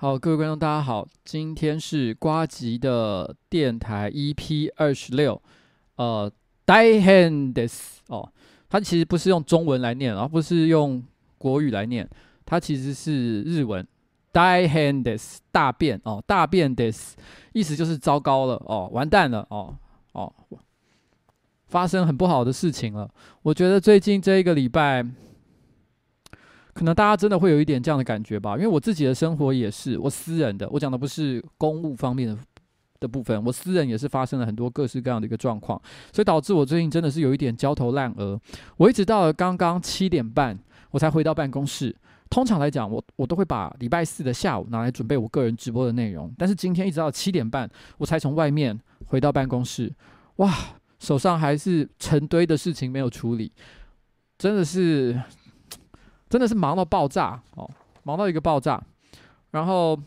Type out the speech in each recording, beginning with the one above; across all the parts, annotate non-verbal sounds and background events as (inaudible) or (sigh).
好，各位观众，大家好，今天是呱吉的电台 EP 二十六，呃大変です哦，它其实不是用中文来念，而不是用国语来念，它其实是日文大変です，大变哦，大变です，意思就是糟糕了哦，完蛋了哦哦，发生很不好的事情了。我觉得最近这一个礼拜。 可能大家真的会有一点这样的感觉吧，因为我自己的生活也是我私人的，我讲的不是公务方面的的部分，我私人也是发生了很多各式各样的一个状况，所以导致我最近真的是有一点焦头烂额。我一直到了刚刚七点半，我才回到办公室。通常来讲，我我都会把礼拜四的下午拿来准备我个人直播的内容，但是今天一直到七点半，我才从外面回到办公室。哇，手上还是成堆的事情没有处理，真的是。真的是忙到爆炸哦，忙到一个爆炸。然后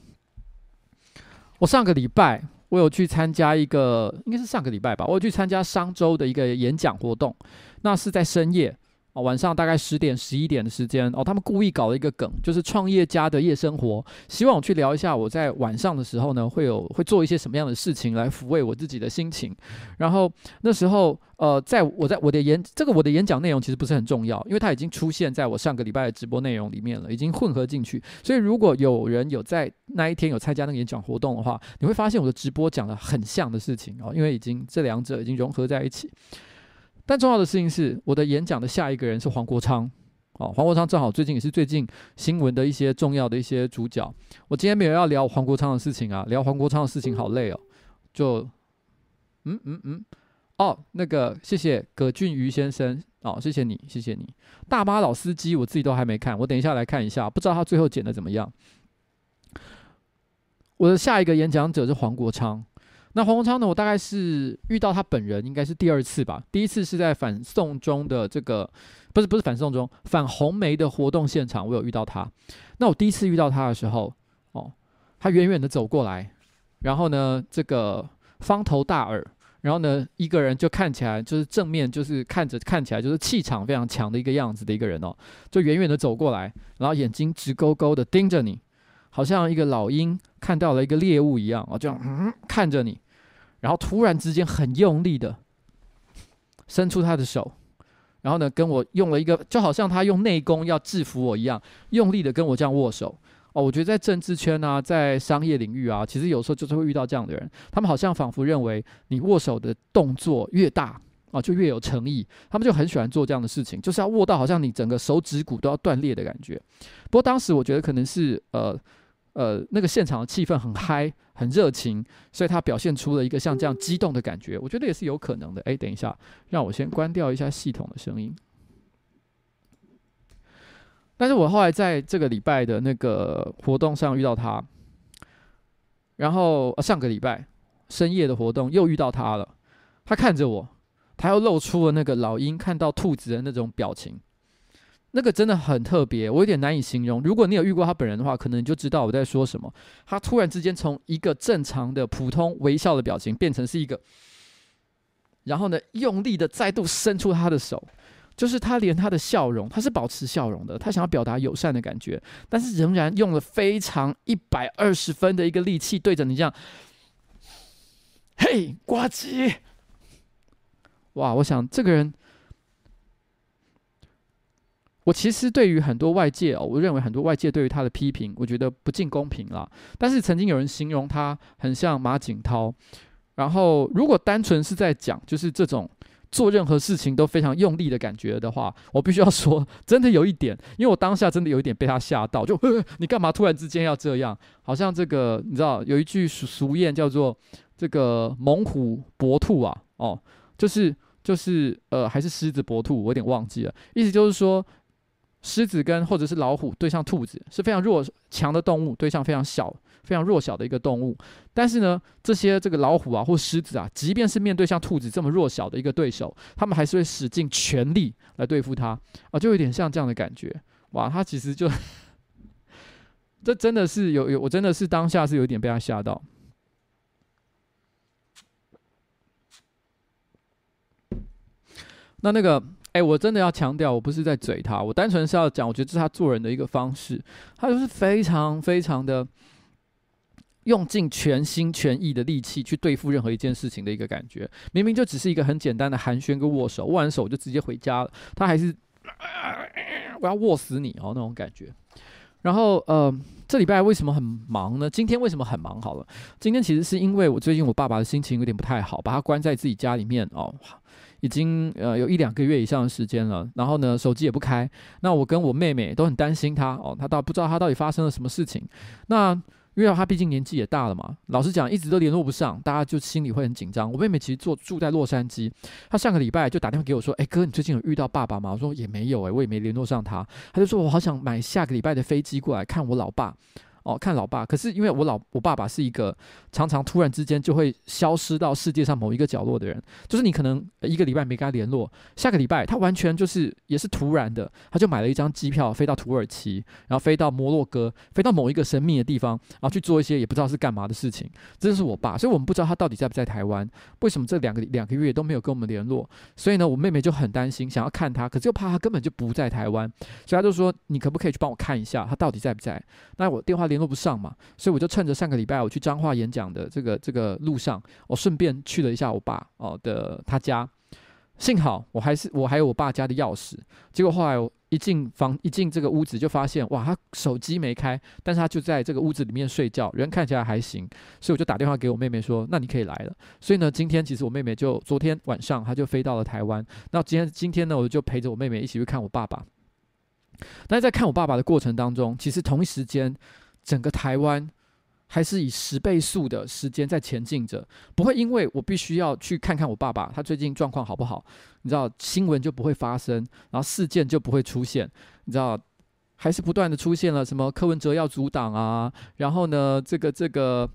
我上个礼拜我有去参加一个，应该是上个礼拜吧，我有去参加商周的一个演讲活动，那是在深夜。哦，晚上大概十点、十一点的时间，哦，他们故意搞了一个梗，就是创业家的夜生活，希望我去聊一下我在晚上的时候呢，会有会做一些什么样的事情来抚慰我自己的心情。然后那时候，呃，在我在我的演这个我的演讲内容其实不是很重要，因为它已经出现在我上个礼拜的直播内容里面了，已经混合进去。所以如果有人有在那一天有参加那个演讲活动的话，你会发现我的直播讲了很像的事情哦，因为已经这两者已经融合在一起。但重要的事情是，我的演讲的下一个人是黄国昌，哦，黄国昌正好最近也是最近新闻的一些重要的一些主角。我今天没有要聊黄国昌的事情啊，聊黄国昌的事情好累哦。就，嗯嗯嗯，哦，那个谢谢葛俊瑜先生，哦，谢谢你，谢谢你。大巴老司机我自己都还没看，我等一下来看一下，不知道他最后剪的怎么样。我的下一个演讲者是黄国昌。那黄国昌呢？我大概是遇到他本人，应该是第二次吧。第一次是在反送中的这个，不是不是反送中，反红梅的活动现场，我有遇到他。那我第一次遇到他的时候，哦，他远远的走过来，然后呢，这个方头大耳，然后呢，一个人就看起来就是正面，就是看着看起来就是气场非常强的一个样子的一个人哦，就远远的走过来，然后眼睛直勾勾的盯着你，好像一个老鹰看到了一个猎物一样哦，这样嗯看着你。然后突然之间很用力的伸出他的手，然后呢，跟我用了一个，就好像他用内功要制服我一样，用力的跟我这样握手。哦，我觉得在政治圈啊，在商业领域啊，其实有时候就是会遇到这样的人，他们好像仿佛认为你握手的动作越大啊，就越有诚意，他们就很喜欢做这样的事情，就是要握到好像你整个手指骨都要断裂的感觉。不过当时我觉得可能是呃。呃，那个现场的气氛很嗨，很热情，所以他表现出了一个像这样激动的感觉，我觉得也是有可能的。哎，等一下，让我先关掉一下系统的声音。但是我后来在这个礼拜的那个活动上遇到他，然后，上个礼拜深夜的活动又遇到他了，他看着我，他又露出了那个老鹰看到兔子的那种表情。那个真的很特别，我有点难以形容。如果你有遇过他本人的话，可能你就知道我在说什么。他突然之间从一个正常的普通微笑的表情，变成是一个，然后呢，用力的再度伸出他的手，就是他连他的笑容，他是保持笑容的，他想要表达友善的感觉，但是仍然用了非常一百二十分的一个力气对着你这样，嘿，呱唧，哇，我想这个人。我其实对于很多外界哦，我认为很多外界对于他的批评，我觉得不尽公平啦。但是曾经有人形容他很像马景涛，然后如果单纯是在讲就是这种做任何事情都非常用力的感觉的话，我必须要说，真的有一点，因为我当下真的有一点被他吓到，就呵呵，(laughs) 你干嘛突然之间要这样？好像这个你知道有一句俗俗谚叫做这个猛虎搏兔啊，哦，就是就是呃还是狮子搏兔，我有点忘记了，意思就是说。狮子跟或者是老虎对上兔子是非常弱强的动物，对上非常小、非常弱小的一个动物。但是呢，这些这个老虎啊或狮子啊，即便是面对像兔子这么弱小的一个对手，他们还是会使尽全力来对付它啊，就有点像这样的感觉。哇，他其实就这真的是有有，我真的是当下是有点被他吓到。那那个。哎，我真的要强调，我不是在嘴他，我单纯是要讲，我觉得这是他做人的一个方式，他就是非常非常的用尽全心全意的力气去对付任何一件事情的一个感觉。明明就只是一个很简单的寒暄跟握手，握完手我就直接回家了，他还是我要握死你哦那种感觉。然后呃，这礼拜为什么很忙呢？今天为什么很忙？好了，今天其实是因为我最近我爸爸的心情有点不太好，把他关在自己家里面哦。已经呃有一两个月以上的时间了，然后呢，手机也不开。那我跟我妹妹都很担心他哦，他到不知道他到底发生了什么事情。那因为他毕竟年纪也大了嘛，老实讲一直都联络不上，大家就心里会很紧张。我妹妹其实住住在洛杉矶，她上个礼拜就打电话给我说：“哎哥，你最近有遇到爸爸吗？”我说：“也没有哎，我也没联络上他。”他就说：“我好想买下个礼拜的飞机过来看我老爸。”哦，看老爸，可是因为我老我爸爸是一个常常突然之间就会消失到世界上某一个角落的人，就是你可能一个礼拜没跟他联络，下个礼拜他完全就是也是突然的，他就买了一张机票飞到土耳其，然后飞到摩洛哥，飞到某一个神秘的地方，然后去做一些也不知道是干嘛的事情。这就是我爸，所以我们不知道他到底在不在台湾，为什么这两个两个月都没有跟我们联络？所以呢，我妹妹就很担心，想要看他，可是又怕他根本就不在台湾，所以他就说：“你可不可以去帮我看一下他到底在不在？”那我电话联络不上嘛，所以我就趁着上个礼拜我去彰化演讲的这个这个路上，我顺便去了一下我爸哦的他家。幸好我还是我还有我爸家的钥匙。结果后来我一进房一进这个屋子就发现，哇，他手机没开，但是他就在这个屋子里面睡觉，人看起来还行。所以我就打电话给我妹妹说，那你可以来了。所以呢，今天其实我妹妹就昨天晚上她就飞到了台湾。那今天今天呢，我就陪着我妹妹一起去看我爸爸。但是在看我爸爸的过程当中，其实同一时间。整个台湾还是以十倍速的时间在前进着，不会因为我必须要去看看我爸爸他最近状况好不好，你知道新闻就不会发生，然后事件就不会出现，你知道还是不断的出现了什么柯文哲要阻挡啊，然后呢这个这个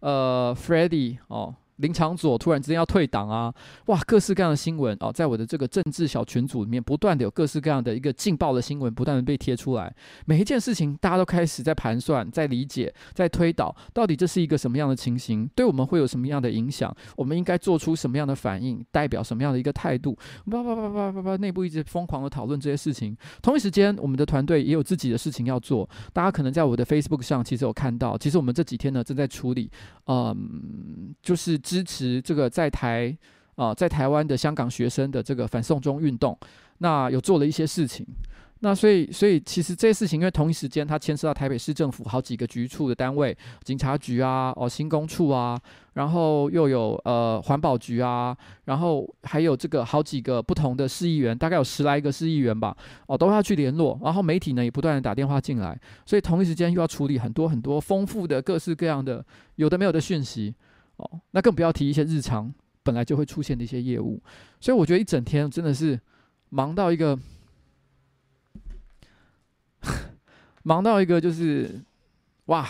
呃 Freddie 哦。林长佐突然之间要退党啊！哇，各式各样的新闻哦，在我的这个政治小群组里面，不断的有各式各样的一个劲爆的新闻，不断的被贴出来。每一件事情，大家都开始在盘算、在理解、在推导，到底这是一个什么样的情形，对我们会有什么样的影响？我们应该做出什么样的反应，代表什么样的一个态度？叭叭叭叭叭叭，内部一直疯狂的讨论这些事情。同一时间，我们的团队也有自己的事情要做。大家可能在我的 Facebook 上，其实有看到，其实我们这几天呢，正在处理，嗯，就是。支持这个在台啊、在台湾的香港学生的这个反送中运动，那有做了一些事情。那所以，所以其实这些事情，因为同一时间它牵涉到台北市政府好几个局处的单位，警察局啊，哦，新工处啊，然后又有呃环保局啊，然后还有这个好几个不同的市议员，大概有十来个市议员吧，哦，都要去联络。然后媒体呢也不断的打电话进来，所以同一时间又要处理很多很多丰富的各式各样的有的没有的讯息。哦，那更不要提一些日常本来就会出现的一些业务，所以我觉得一整天真的是忙到一个，(laughs) 忙到一个就是哇，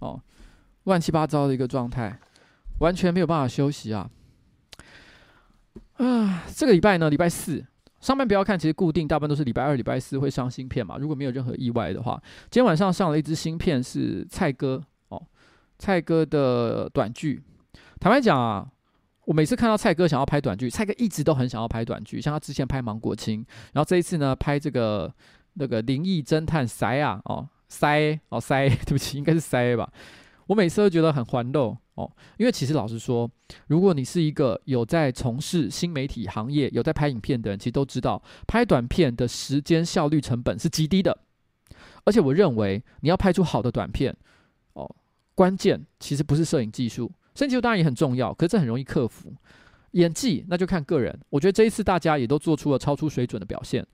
哦，乱七八糟的一个状态，完全没有办法休息啊！啊，这个礼拜呢，礼拜四上班不要看，其实固定大部分都是礼拜二、礼拜四会上新片嘛。如果没有任何意外的话，今天晚上上了一支新片是蔡哥。蔡哥的短剧，坦白讲啊，我每次看到蔡哥想要拍短剧，蔡哥一直都很想要拍短剧，像他之前拍《芒果青》，然后这一次呢拍这个那个灵异侦探塞啊哦塞哦塞，(laughs) 对不起，应该是塞吧。我每次都觉得很欢乐哦，因为其实老实说，如果你是一个有在从事新媒体行业、有在拍影片的人，其实都知道，拍短片的时间效率成本是极低的，而且我认为你要拍出好的短片。关键其实不是摄影技术，摄影技术当然也很重要，可是这很容易克服。演技那就看个人，我觉得这一次大家也都做出了超出水准的表现。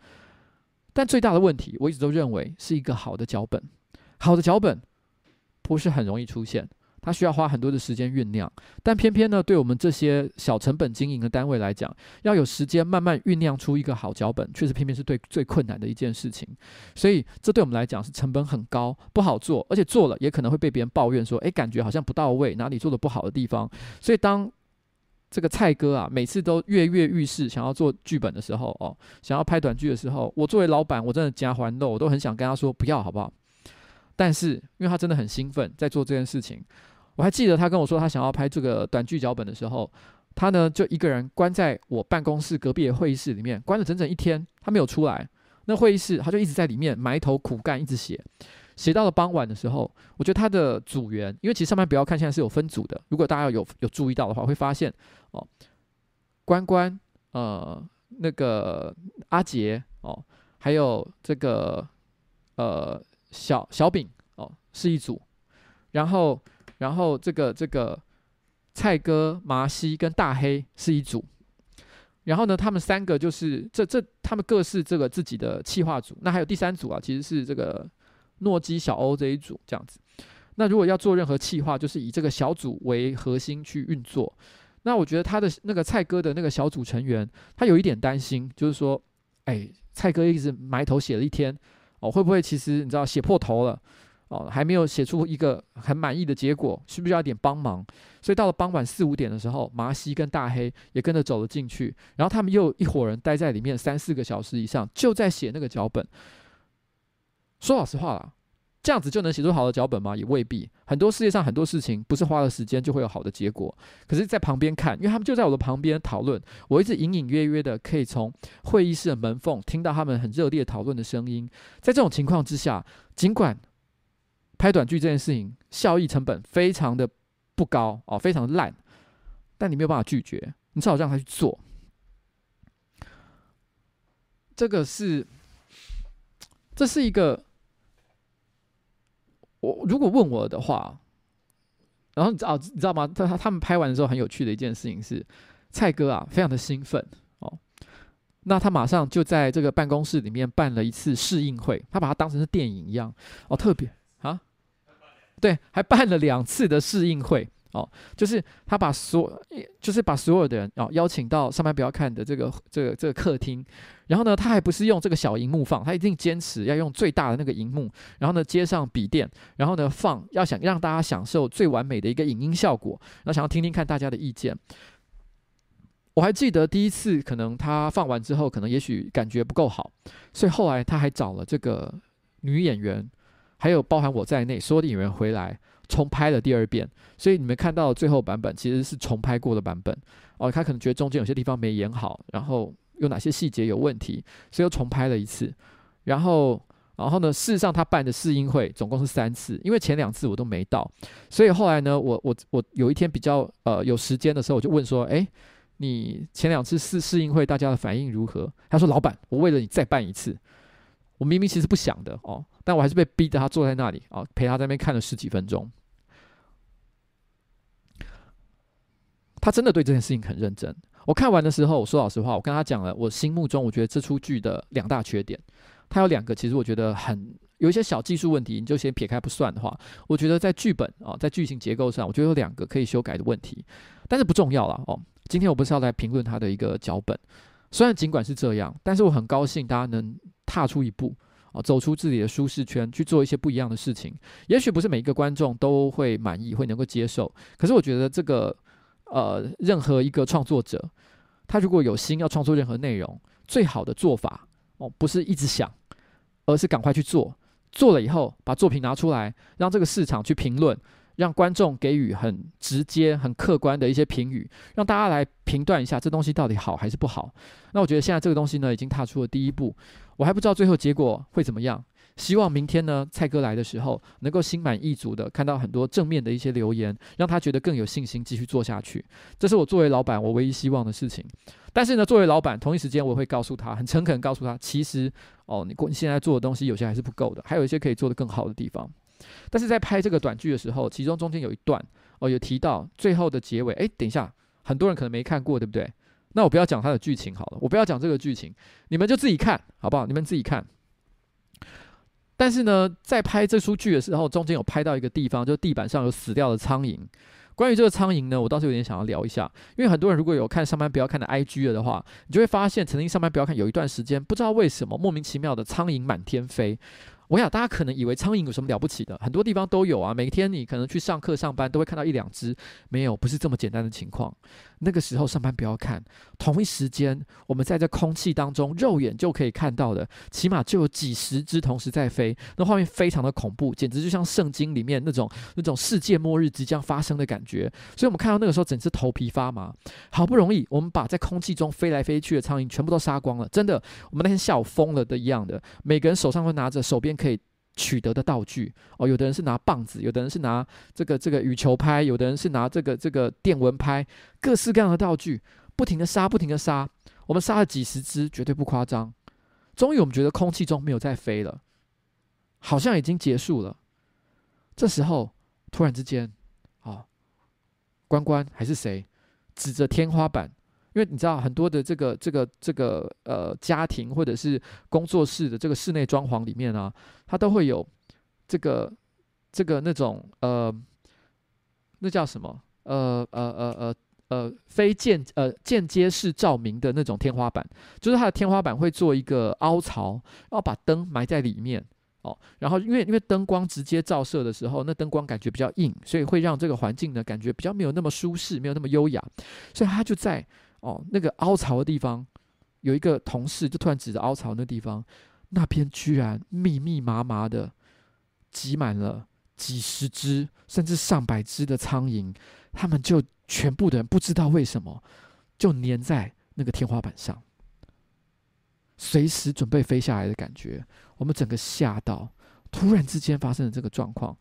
但最大的问题，我一直都认为是一个好的脚本，好的脚本不是很容易出现。它需要花很多的时间酝酿，但偏偏呢，对我们这些小成本经营的单位来讲，要有时间慢慢酝酿出一个好脚本，确实偏偏是对最困难的一件事情。所以，这对我们来讲是成本很高，不好做，而且做了也可能会被别人抱怨说：“诶，感觉好像不到位，哪里做得不好的地方。”所以，当这个蔡哥啊，每次都跃跃欲试，想要做剧本的时候，哦，想要拍短剧的时候，我作为老板，我真的加欢乐，我都很想跟他说不要，好不好？但是，因为他真的很兴奋，在做这件事情。我还记得他跟我说他想要拍这个短剧脚本的时候，他呢就一个人关在我办公室隔壁的会议室里面，关了整整一天，他没有出来。那会议室他就一直在里面埋头苦干，一直写。写到了傍晚的时候，我觉得他的组员，因为其实上班不要看现在是有分组的，如果大家有有注意到的话，会发现哦，关关呃那个阿杰哦，还有这个呃小小饼哦是一组，然后然后这个这个蔡哥麻西跟大黑是一组。然后呢，他们三个就是这这，他们各是这个自己的企划组。那还有第三组啊，其实是这个诺基小欧这一组这样子。那如果要做任何企划，就是以这个小组为核心去运作。那我觉得他的那个蔡哥的那个小组成员，他有一点担心，就是说，哎，蔡哥一直埋头写了一天，哦，会不会其实你知道写破头了？哦，还没有写出一个很满意的结果，需不需要一点帮忙？所以到了傍晚四五点的时候，麻西跟大黑也跟着走了进去，然后他们又一伙人待在里面三四个小时以上，就在写那个脚本。说老实话啦，这样子就能写出好的脚本吗？也未必。很多世界上很多事情不是花了时间就会有好的结果。可是，在旁边看，因为他们就在我的旁边讨论，我一直隐隐约约的可以从会议室的门缝听到他们很热烈讨论的声音。在这种情况之下，尽管拍短剧这件事情效益成本非常的不高哦，非常烂，但你没有办法拒绝，你只好让他去做。这个是，这是一个，我如果问我的话，然后你知道你知道吗？他他他们拍完的时候很有趣的一件事情是，蔡哥啊非常的兴奋哦，那他马上就在这个办公室里面办了一次试映会，他把它当成是电影一样哦，特别。对，还办了两次的试映会哦，就是他把所，就是把所有的人哦邀请到上班不要看的这个这个这个客厅，然后呢，他还不是用这个小荧幕放，他一定坚持要用最大的那个荧幕，然后呢接上笔电，然后呢放，要想让大家享受最完美的一个影音效果，那想要听听看大家的意见。我还记得第一次可能他放完之后，可能也许感觉不够好，所以后来他还找了这个女演员。还有包含我在内，所有的演员回来重拍了第二遍，所以你们看到最后版本其实是重拍过的版本。哦，他可能觉得中间有些地方没演好，然后有哪些细节有问题，所以又重拍了一次。然后，然后呢，事实上他办的试映会总共是三次，因为前两次我都没到，所以后来呢，我我我有一天比较呃有时间的时候，我就问说：“诶，你前两次试试映会大家的反应如何？”他说：“老板，我为了你再办一次。”我明明其实不想的哦。但我还是被逼着他坐在那里啊，陪他在那边看了十几分钟。他真的对这件事情很认真。我看完的时候，我说老实话，我跟他讲了我心目中我觉得这出剧的两大缺点。他有两个，其实我觉得很有一些小技术问题，你就先撇开不算的话，我觉得在剧本啊，在剧情结构上，我觉得有两个可以修改的问题。但是不重要了哦。今天我不是要来评论他的一个脚本，虽然尽管是这样，但是我很高兴大家能踏出一步。啊，走出自己的舒适圈，去做一些不一样的事情。也许不是每一个观众都会满意，会能够接受。可是我觉得这个，呃，任何一个创作者，他如果有心要创作任何内容，最好的做法哦，不是一直想，而是赶快去做。做了以后，把作品拿出来，让这个市场去评论。让观众给予很直接、很客观的一些评语，让大家来评断一下这东西到底好还是不好。那我觉得现在这个东西呢，已经踏出了第一步。我还不知道最后结果会怎么样。希望明天呢，蔡哥来的时候，能够心满意足的看到很多正面的一些留言，让他觉得更有信心继续做下去。这是我作为老板我唯一希望的事情。但是呢，作为老板，同一时间我会告诉他，很诚恳告诉他，其实哦，你过你现在做的东西有些还是不够的，还有一些可以做得更好的地方。但是在拍这个短剧的时候，其中中间有一段哦，有提到最后的结尾。诶，等一下，很多人可能没看过，对不对？那我不要讲它的剧情好了，我不要讲这个剧情，你们就自己看好不好？你们自己看。但是呢，在拍这出剧的时候，中间有拍到一个地方，就是地板上有死掉的苍蝇。关于这个苍蝇呢，我倒是有点想要聊一下，因为很多人如果有看上班不要看的 IG 了的话，你就会发现，曾经上班不要看有一段时间，不知道为什么莫名其妙的苍蝇满天飞。我想大家可能以为苍蝇有什么了不起的，很多地方都有啊。每天你可能去上课、上班都会看到一两只，没有，不是这么简单的情况。那个时候上班不要看，同一时间我们在这空气当中肉眼就可以看到的，起码就有几十只同时在飞，那画面非常的恐怖，简直就像圣经里面那种那种世界末日即将发生的感觉。所以我们看到那个时候，整只头皮发麻。好不容易我们把在空气中飞来飞去的苍蝇全部都杀光了，真的，我们那天下午疯了的一样的，每个人手上会拿着手边可以取得的道具哦，有的人是拿棒子，有的人是拿这个这个羽球拍，有的人是拿这个这个电蚊拍，各式各样的道具，不停的杀，不停的杀。我们杀了几十只，绝对不夸张。终于，我们觉得空气中没有再飞了，好像已经结束了。这时候，突然之间，哦，关关还是谁，指着天花板，因为你知道很多的这个这个这个呃家庭或者是工作室的这个室内装潢里面啊，它都会有这个这个那种呃，那叫什么？呃呃呃呃。呃，非间呃间接式照明的那种天花板，就是它的天花板会做一个凹槽，然后把灯埋在里面哦。然后因为因为灯光直接照射的时候，那灯光感觉比较硬，所以会让这个环境呢感觉比较没有那么舒适，没有那么优雅。所以他就在哦那个凹槽的地方，有一个同事就突然指着凹槽那地方，那边居然密密麻麻的挤满了几十只甚至上百只的苍蝇，他们就。全部的人不知道为什么就粘在那个天花板上，随时准备飞下来的感觉。我们整个吓到，突然之间发生了这个状况。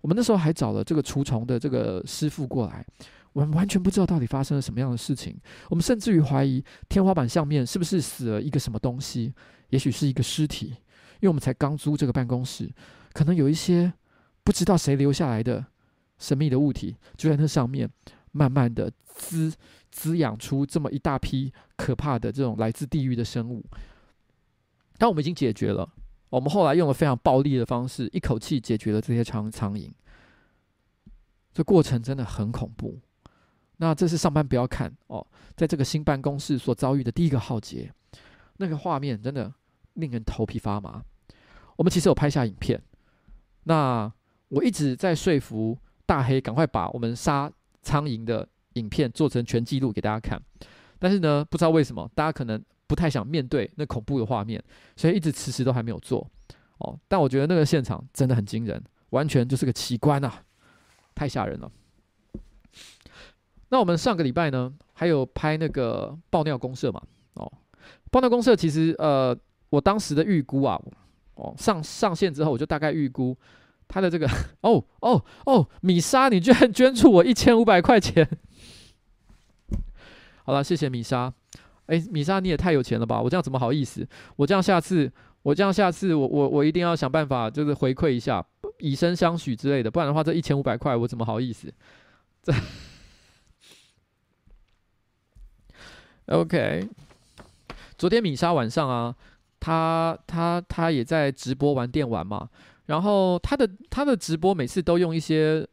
我们那时候还找了这个除虫的这个师傅过来，我们完全不知道到底发生了什么样的事情。我们甚至于怀疑天花板上面是不是死了一个什么东西，也许是一个尸体。因为我们才刚租这个办公室，可能有一些不知道谁留下来的神秘的物体就在那上面。慢慢的滋滋养出这么一大批可怕的这种来自地狱的生物，但我们已经解决了。我们后来用了非常暴力的方式，一口气解决了这些苍苍蝇。这过程真的很恐怖。那这是上班不要看哦，在这个新办公室所遭遇的第一个浩劫，那个画面真的令人头皮发麻。我们其实有拍下影片，那我一直在说服大黑赶快把我们杀。苍蝇的影片做成全记录给大家看，但是呢，不知道为什么大家可能不太想面对那恐怖的画面，所以一直迟迟都还没有做哦。但我觉得那个现场真的很惊人，完全就是个奇观啊，太吓人了。那我们上个礼拜呢，还有拍那个爆尿公社嘛？哦，爆尿公社其实呃，我当时的预估啊，哦上上线之后，我就大概预估。他的这个哦哦哦，米莎，你居然捐助我一千五百块钱！好了，谢谢米莎。哎，米莎，你也太有钱了吧！我这样怎么好意思？我这样下次，我这样下次，我我我一定要想办法，就是回馈一下，以身相许之类的。不然的话，这一千五百块，我怎么好意思？这 (laughs) OK。昨天米莎晚上啊，她她她也在直播玩电玩嘛。然后她的她的直播每次都用一些，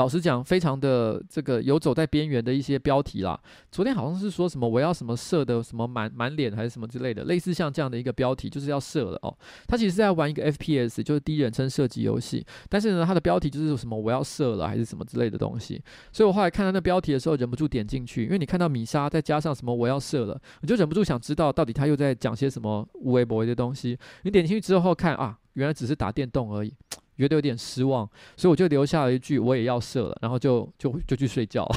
老实讲，非常的这个游走在边缘的一些标题啦。昨天好像是说什么我要什么射的什么满满脸还是什么之类的，类似像这样的一个标题，就是要射了哦。他其实是在玩一个 FPS，就是第一人称射击游戏。但是呢，他的标题就是什么我要射了还是什么之类的东西。所以我后来看到那标题的时候，忍不住点进去，因为你看到米莎再加上什么我要射了，你就忍不住想知道到底他又在讲些什么无微博的东西。你点进去之后看啊。原来只是打电动而已，觉得有点失望，所以我就留下了一句“我也要射了”，然后就就就去睡觉了。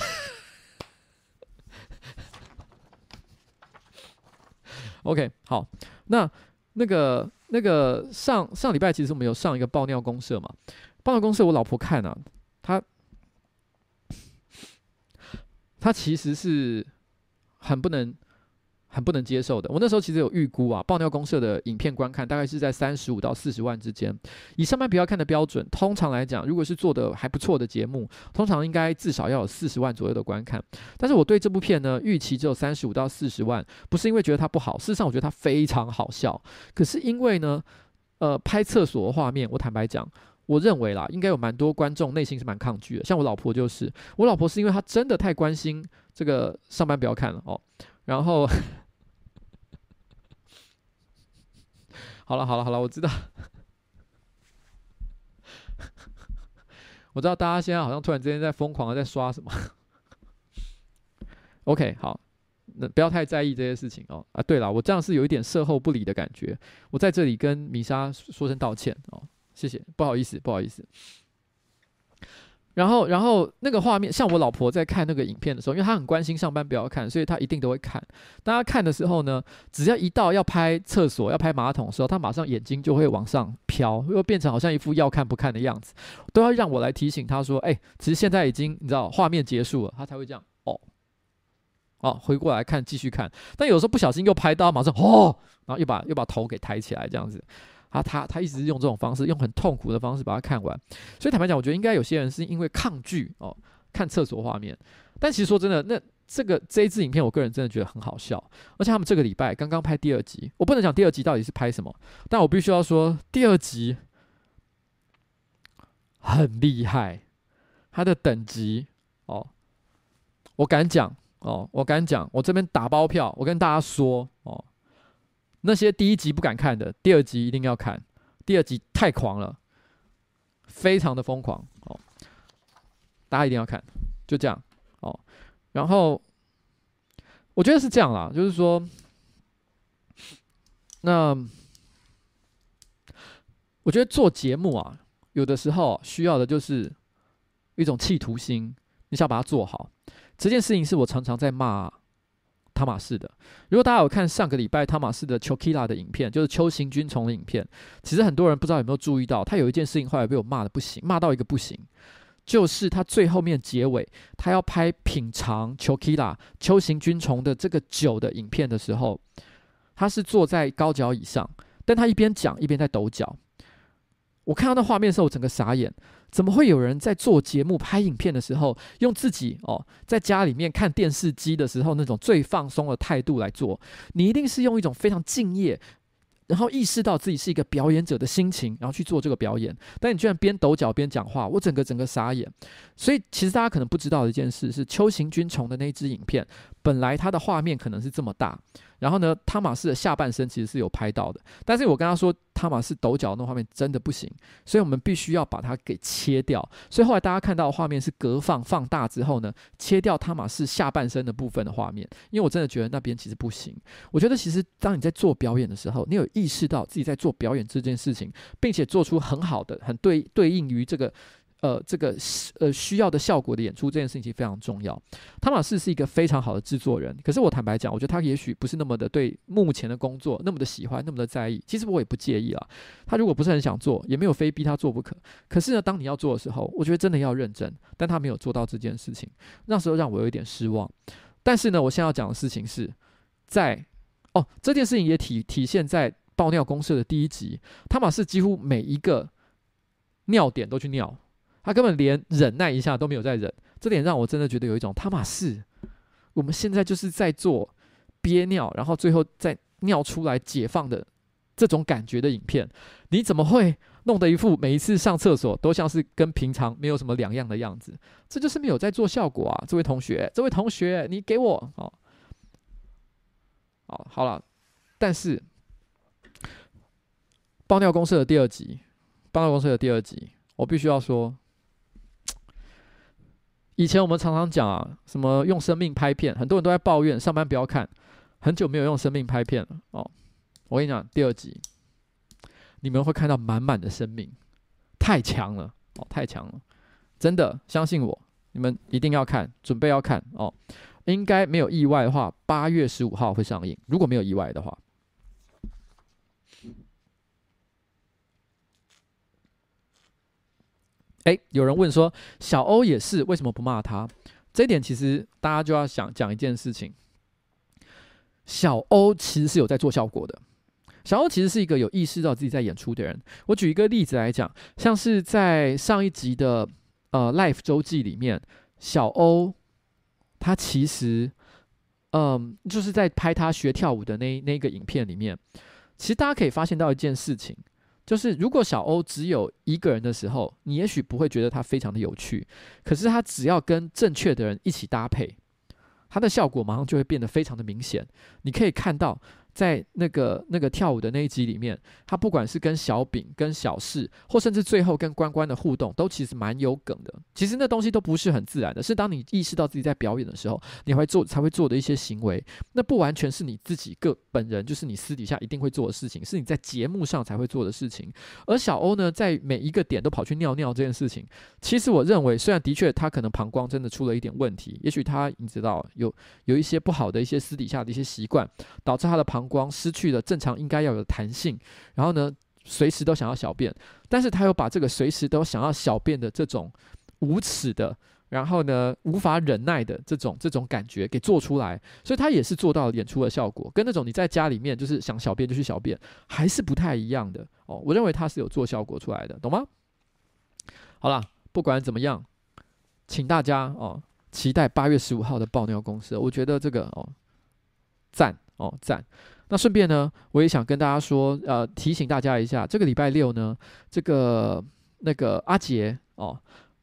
(laughs) OK，好，那那个那个上上礼拜其实我们有上一个爆尿公社嘛？爆尿公社我老婆看啊，她她其实是很不能。很不能接受的。我那时候其实有预估啊，爆尿公社的影片观看大概是在三十五到四十万之间。以上班不要看的标准，通常来讲，如果是做的还不错的节目，通常应该至少要有四十万左右的观看。但是我对这部片呢，预期只有三十五到四十万，不是因为觉得它不好，事实上我觉得它非常好笑。可是因为呢，呃，拍厕所的画面，我坦白讲，我认为啦，应该有蛮多观众内心是蛮抗拒的。像我老婆就是，我老婆是因为她真的太关心这个上班不要看了哦，然后。好了好了好了，我知道，(laughs) 我知道大家现在好像突然之间在疯狂的在刷什么。OK，好，那不要太在意这些事情哦。啊，对了，我这样是有一点事后不理的感觉，我在这里跟米莎说声道歉哦，谢谢，不好意思不好意思。然后，然后那个画面，像我老婆在看那个影片的时候，因为她很关心上班不要看，所以她一定都会看。当她看的时候呢，只要一到要拍厕所、要拍马桶的时候，她马上眼睛就会往上飘，又变成好像一副要看不看的样子，都要让我来提醒她说：“哎，其实现在已经你知道画面结束了。”她才会这样哦，哦，回过来看，继续看。但有时候不小心又拍到，马上哦，然后又把又把头给抬起来，这样子。他他他一直是用这种方式，用很痛苦的方式把它看完。所以坦白讲，我觉得应该有些人是因为抗拒哦看厕所画面。但其实说真的，那这个这一支影片，我个人真的觉得很好笑。而且他们这个礼拜刚刚拍第二集，我不能讲第二集到底是拍什么，但我必须要说第二集很厉害，它的等级哦，我敢讲哦，我敢讲，我这边打包票，我跟大家说哦。那些第一集不敢看的，第二集一定要看。第二集太狂了，非常的疯狂哦，大家一定要看。就这样哦，然后我觉得是这样啦，就是说，那我觉得做节目啊，有的时候需要的就是一种企图心，你想把它做好。这件事情是我常常在骂。汤玛士的，如果大家有看上个礼拜汤玛士的 Chokila 的影片，就是秋行军虫的影片，其实很多人不知道有没有注意到，他有一件事情后来被我骂的不行，骂到一个不行，就是他最后面结尾，他要拍品尝 Chokila 秋行军虫的这个酒的影片的时候，他是坐在高脚椅上，但他一边讲一边在抖脚。我看到那画面的时候，我整个傻眼。怎么会有人在做节目、拍影片的时候，用自己哦，在家里面看电视机的时候那种最放松的态度来做？你一定是用一种非常敬业，然后意识到自己是一个表演者的心情，然后去做这个表演。但你居然边抖脚边讲话，我整个整个傻眼。所以其实大家可能不知道的一件事是，秋行军虫的那支影片，本来它的画面可能是这么大。然后呢，汤玛士的下半身其实是有拍到的，但是我跟他说，汤玛士抖脚那画面真的不行，所以我们必须要把它给切掉。所以后来大家看到的画面是隔放放大之后呢，切掉汤玛士下半身的部分的画面，因为我真的觉得那边其实不行。我觉得其实当你在做表演的时候，你有意识到自己在做表演这件事情，并且做出很好的、很对对应于这个。呃，这个呃需要的效果的演出这件事情非常重要。汤玛士是一个非常好的制作人，可是我坦白讲，我觉得他也许不是那么的对目前的工作那么的喜欢，那么的在意。其实我也不介意啦。他如果不是很想做，也没有非逼他做不可。可是呢，当你要做的时候，我觉得真的要认真。但他没有做到这件事情，那时候让我有一点失望。但是呢，我现在要讲的事情是在哦，这件事情也体体现在爆尿公社的第一集，汤玛士几乎每一个尿点都去尿。他根本连忍耐一下都没有在忍，这点让我真的觉得有一种他妈是，我们现在就是在做憋尿，然后最后再尿出来解放的这种感觉的影片，你怎么会弄得一副每一次上厕所都像是跟平常没有什么两样的样子？这就是没有在做效果啊，这位同学，这位同学，你给我哦，好，好了，但是爆尿公社的第二集，爆尿公社的第二集，我必须要说。以前我们常常讲啊，什么用生命拍片，很多人都在抱怨上班不要看，很久没有用生命拍片了哦。我跟你讲，第二集你们会看到满满的生命，太强了哦，太强了，真的相信我，你们一定要看，准备要看哦。应该没有意外的话，八月十五号会上映，如果没有意外的话。诶，有人问说，小欧也是，为什么不骂他？这一点其实大家就要想讲一件事情。小欧其实是有在做效果的。小欧其实是一个有意识到自己在演出的人。我举一个例子来讲，像是在上一集的呃 Life 周记里面，小欧他其实嗯就是在拍他学跳舞的那那个影片里面，其实大家可以发现到一件事情。就是如果小欧只有一个人的时候，你也许不会觉得他非常的有趣。可是他只要跟正确的人一起搭配，他的效果马上就会变得非常的明显。你可以看到，在那个那个跳舞的那一集里面，他不管是跟小饼、跟小四，或甚至最后跟关关的互动，都其实蛮有梗的。其实那东西都不是很自然的，是当你意识到自己在表演的时候，你会做才会做的一些行为。那不完全是你自己个本人，就是你私底下一定会做的事情，是你在节目上才会做的事情。而小欧呢，在每一个点都跑去尿尿这件事情，其实我认为，虽然的确他可能膀胱真的出了一点问题，也许他你知道有有一些不好的一些私底下的一些习惯，导致他的膀光失去了正常应该要有弹性，然后呢，随时都想要小便，但是他又把这个随时都想要小便的这种无耻的，然后呢，无法忍耐的这种这种感觉给做出来，所以他也是做到了演出的效果，跟那种你在家里面就是想小便就去小便，还是不太一样的哦。我认为他是有做效果出来的，懂吗？好啦，不管怎么样，请大家哦期待八月十五号的爆尿公司，我觉得这个哦赞。哦，赞！那顺便呢，我也想跟大家说，呃，提醒大家一下，这个礼拜六呢，这个那个阿杰哦，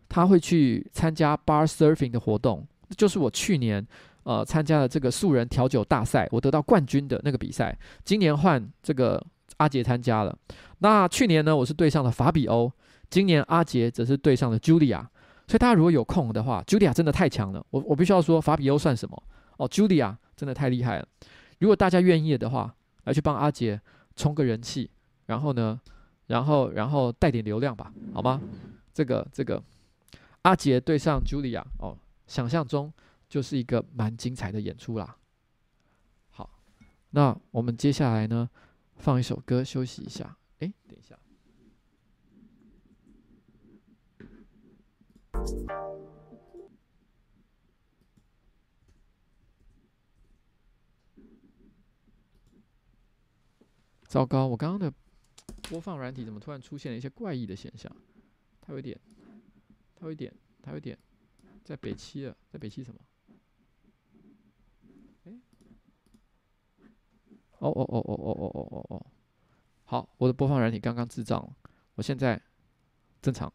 他会去参加 bar surfing 的活动，就是我去年呃参加了这个素人调酒大赛，我得到冠军的那个比赛。今年换这个阿杰参加了。那去年呢，我是对上了法比欧，今年阿杰则是对上了 Julia。所以大家如果有空的话，Julia 真的太强了，我我必须要说，法比欧算什么？哦，Julia 真的太厉害了。如果大家愿意的话，来去帮阿杰充个人气，然后呢，然后然后带点流量吧，好吗？这个这个阿杰对上茱莉亚哦，想象中就是一个蛮精彩的演出啦。好，那我们接下来呢，放一首歌休息一下。诶，等一下。糟糕，我刚刚的播放软体怎么突然出现了一些怪异的现象？它有点，它有点，它有点，在北七了，在北七什么？哎，哦哦哦哦哦哦哦哦哦，好，我的播放软体刚刚智障了，我现在正常。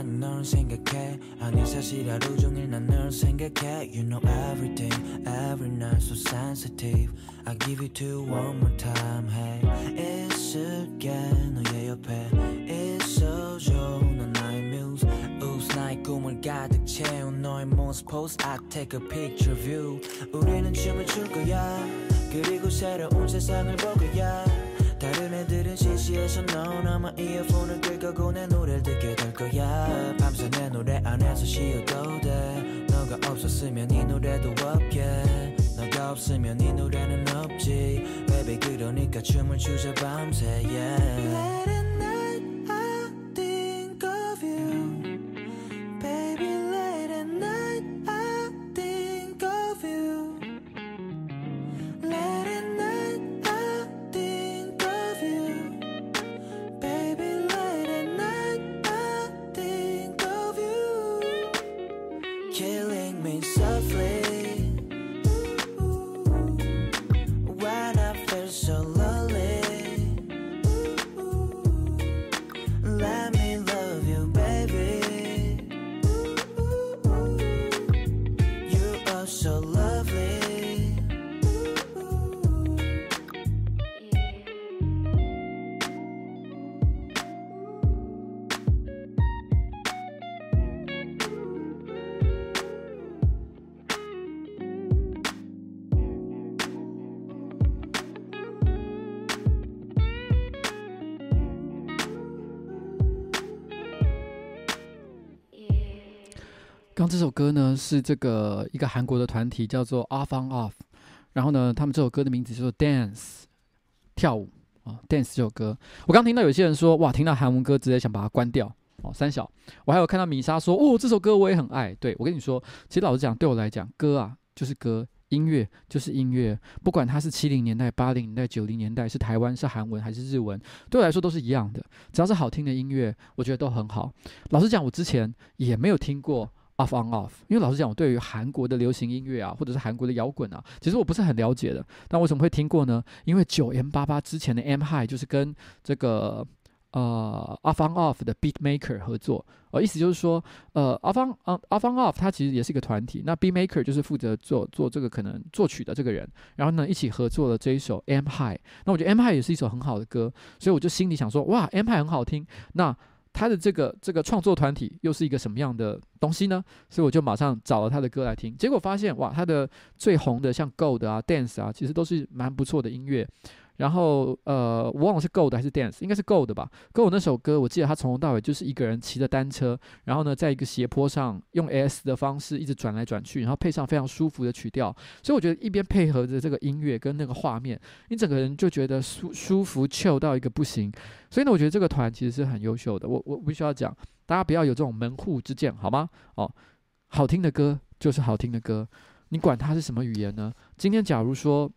난 널 생각해 아니 사실 하루 종일 난 널 생각해 You know everything every night so sensitive I give it to you one more time hey 있을게 너의 옆에 있어줘 난 나의 muse Oops 나의 꿈을 가득 채운 너의 모습 pose I take a picture view 우리는 춤을 출 거야 그리고 새로운 세상을 볼 거야 다른 애들은 CC에서 넌 아마 이어폰을 긁어고 내 노래를 듣게 될 거야. 밤새 내 노래 안에서 쉬어도 돼. 너가 없었으면 이 노래도 없게. 너가 없으면 이 노래는 없지. Baby 그러니까 춤을 추자 밤새 yeah. 是这个一个韩国的团体叫做 Off on Off，然后呢他们这首歌的名字叫做 Dance，跳舞啊 Dance 这首歌。我刚听到有些人说哇，听到韩文歌直接想把它关掉哦。三小，我还有看到米莎说哦，这首歌我也很爱。对，我跟你说，其实老实讲，对我来讲，歌啊就是歌。音乐就是音乐，不管它是七零年代、八零年代、九零年代，是台湾、是韩文还是日文，对我来说都是一样的。只要是好听的音乐，我觉得都很好。老实讲，我之前也没有听过 Off on Off，因为老实讲，我对于韩国的流行音乐啊，或者是韩国的摇滚啊，其实我不是很了解的。但为什么会听过呢？因为九 M 八八之前的 M High 就是跟这个。呃，Off on Off 的 Beat Maker 合作，呃，意思就是说，呃，Off on Off on Off 它其实也是一个团体，那 Beat Maker 就是负责做做这个可能作曲的这个人，然后呢一起合作了这一首 M High，那我觉得 M High 也是一首很好的歌，所以我就心里想说，哇，M High 很好听，那他的这个这个创作团体又是一个什么样的东西呢？所以我就马上找了他的歌来听，结果发现，哇，他的最红的像 Gold 啊、Dance 啊，其实都是蛮不错的音乐。然后，呃，我忘了是 Gold 还是 Dance，应该是 Gold 吧。Gold 那首歌，我记得他从头到尾就是一个人骑着单车，然后呢，在一个斜坡上用 S 的方式一直转来转去，然后配上非常舒服的曲调。所以我觉得一边配合着这个音乐跟那个画面，你整个人就觉得舒舒服 chill 到一个不行。所以呢，我觉得这个团其实是很优秀的。我我必须要讲，大家不要有这种门户之见，好吗？哦，好听的歌就是好听的歌，你管它是什么语言呢？今天假如说。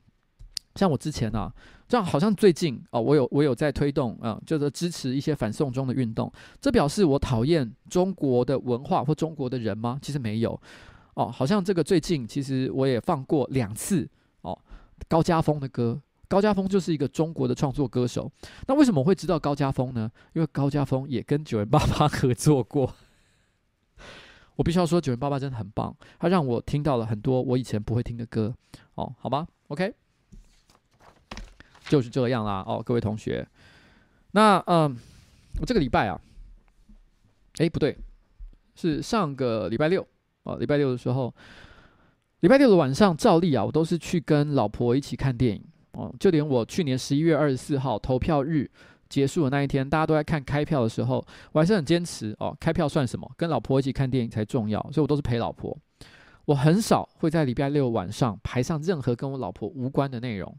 像我之前啊，这样好像最近哦，我有我有在推动啊，就是支持一些反送中的运动。这表示我讨厌中国的文化或中国的人吗？其实没有哦，好像这个最近其实我也放过两次哦。高家峰的歌，高家峰就是一个中国的创作歌手。那为什么会知道高家峰呢？因为高家峰也跟 9m88 合作过。(laughs) 我必须要说 9m88 真的很棒，他让我听到了很多我以前不会听的歌哦，好吗？OK。就是这样啦，哦，各位同学，那嗯，我这个礼拜啊，诶，不对，是上个礼拜六哦，礼拜六的时候，礼拜六的晚上，照例啊，我都是去跟老婆一起看电影哦，就连我去年十一月二十四号投票日结束的那一天，大家都在看开票的时候，我还是很坚持哦，开票算什么？跟老婆一起看电影才重要，所以我都是陪老婆，我很少会在礼拜六晚上排上任何跟我老婆无关的内容。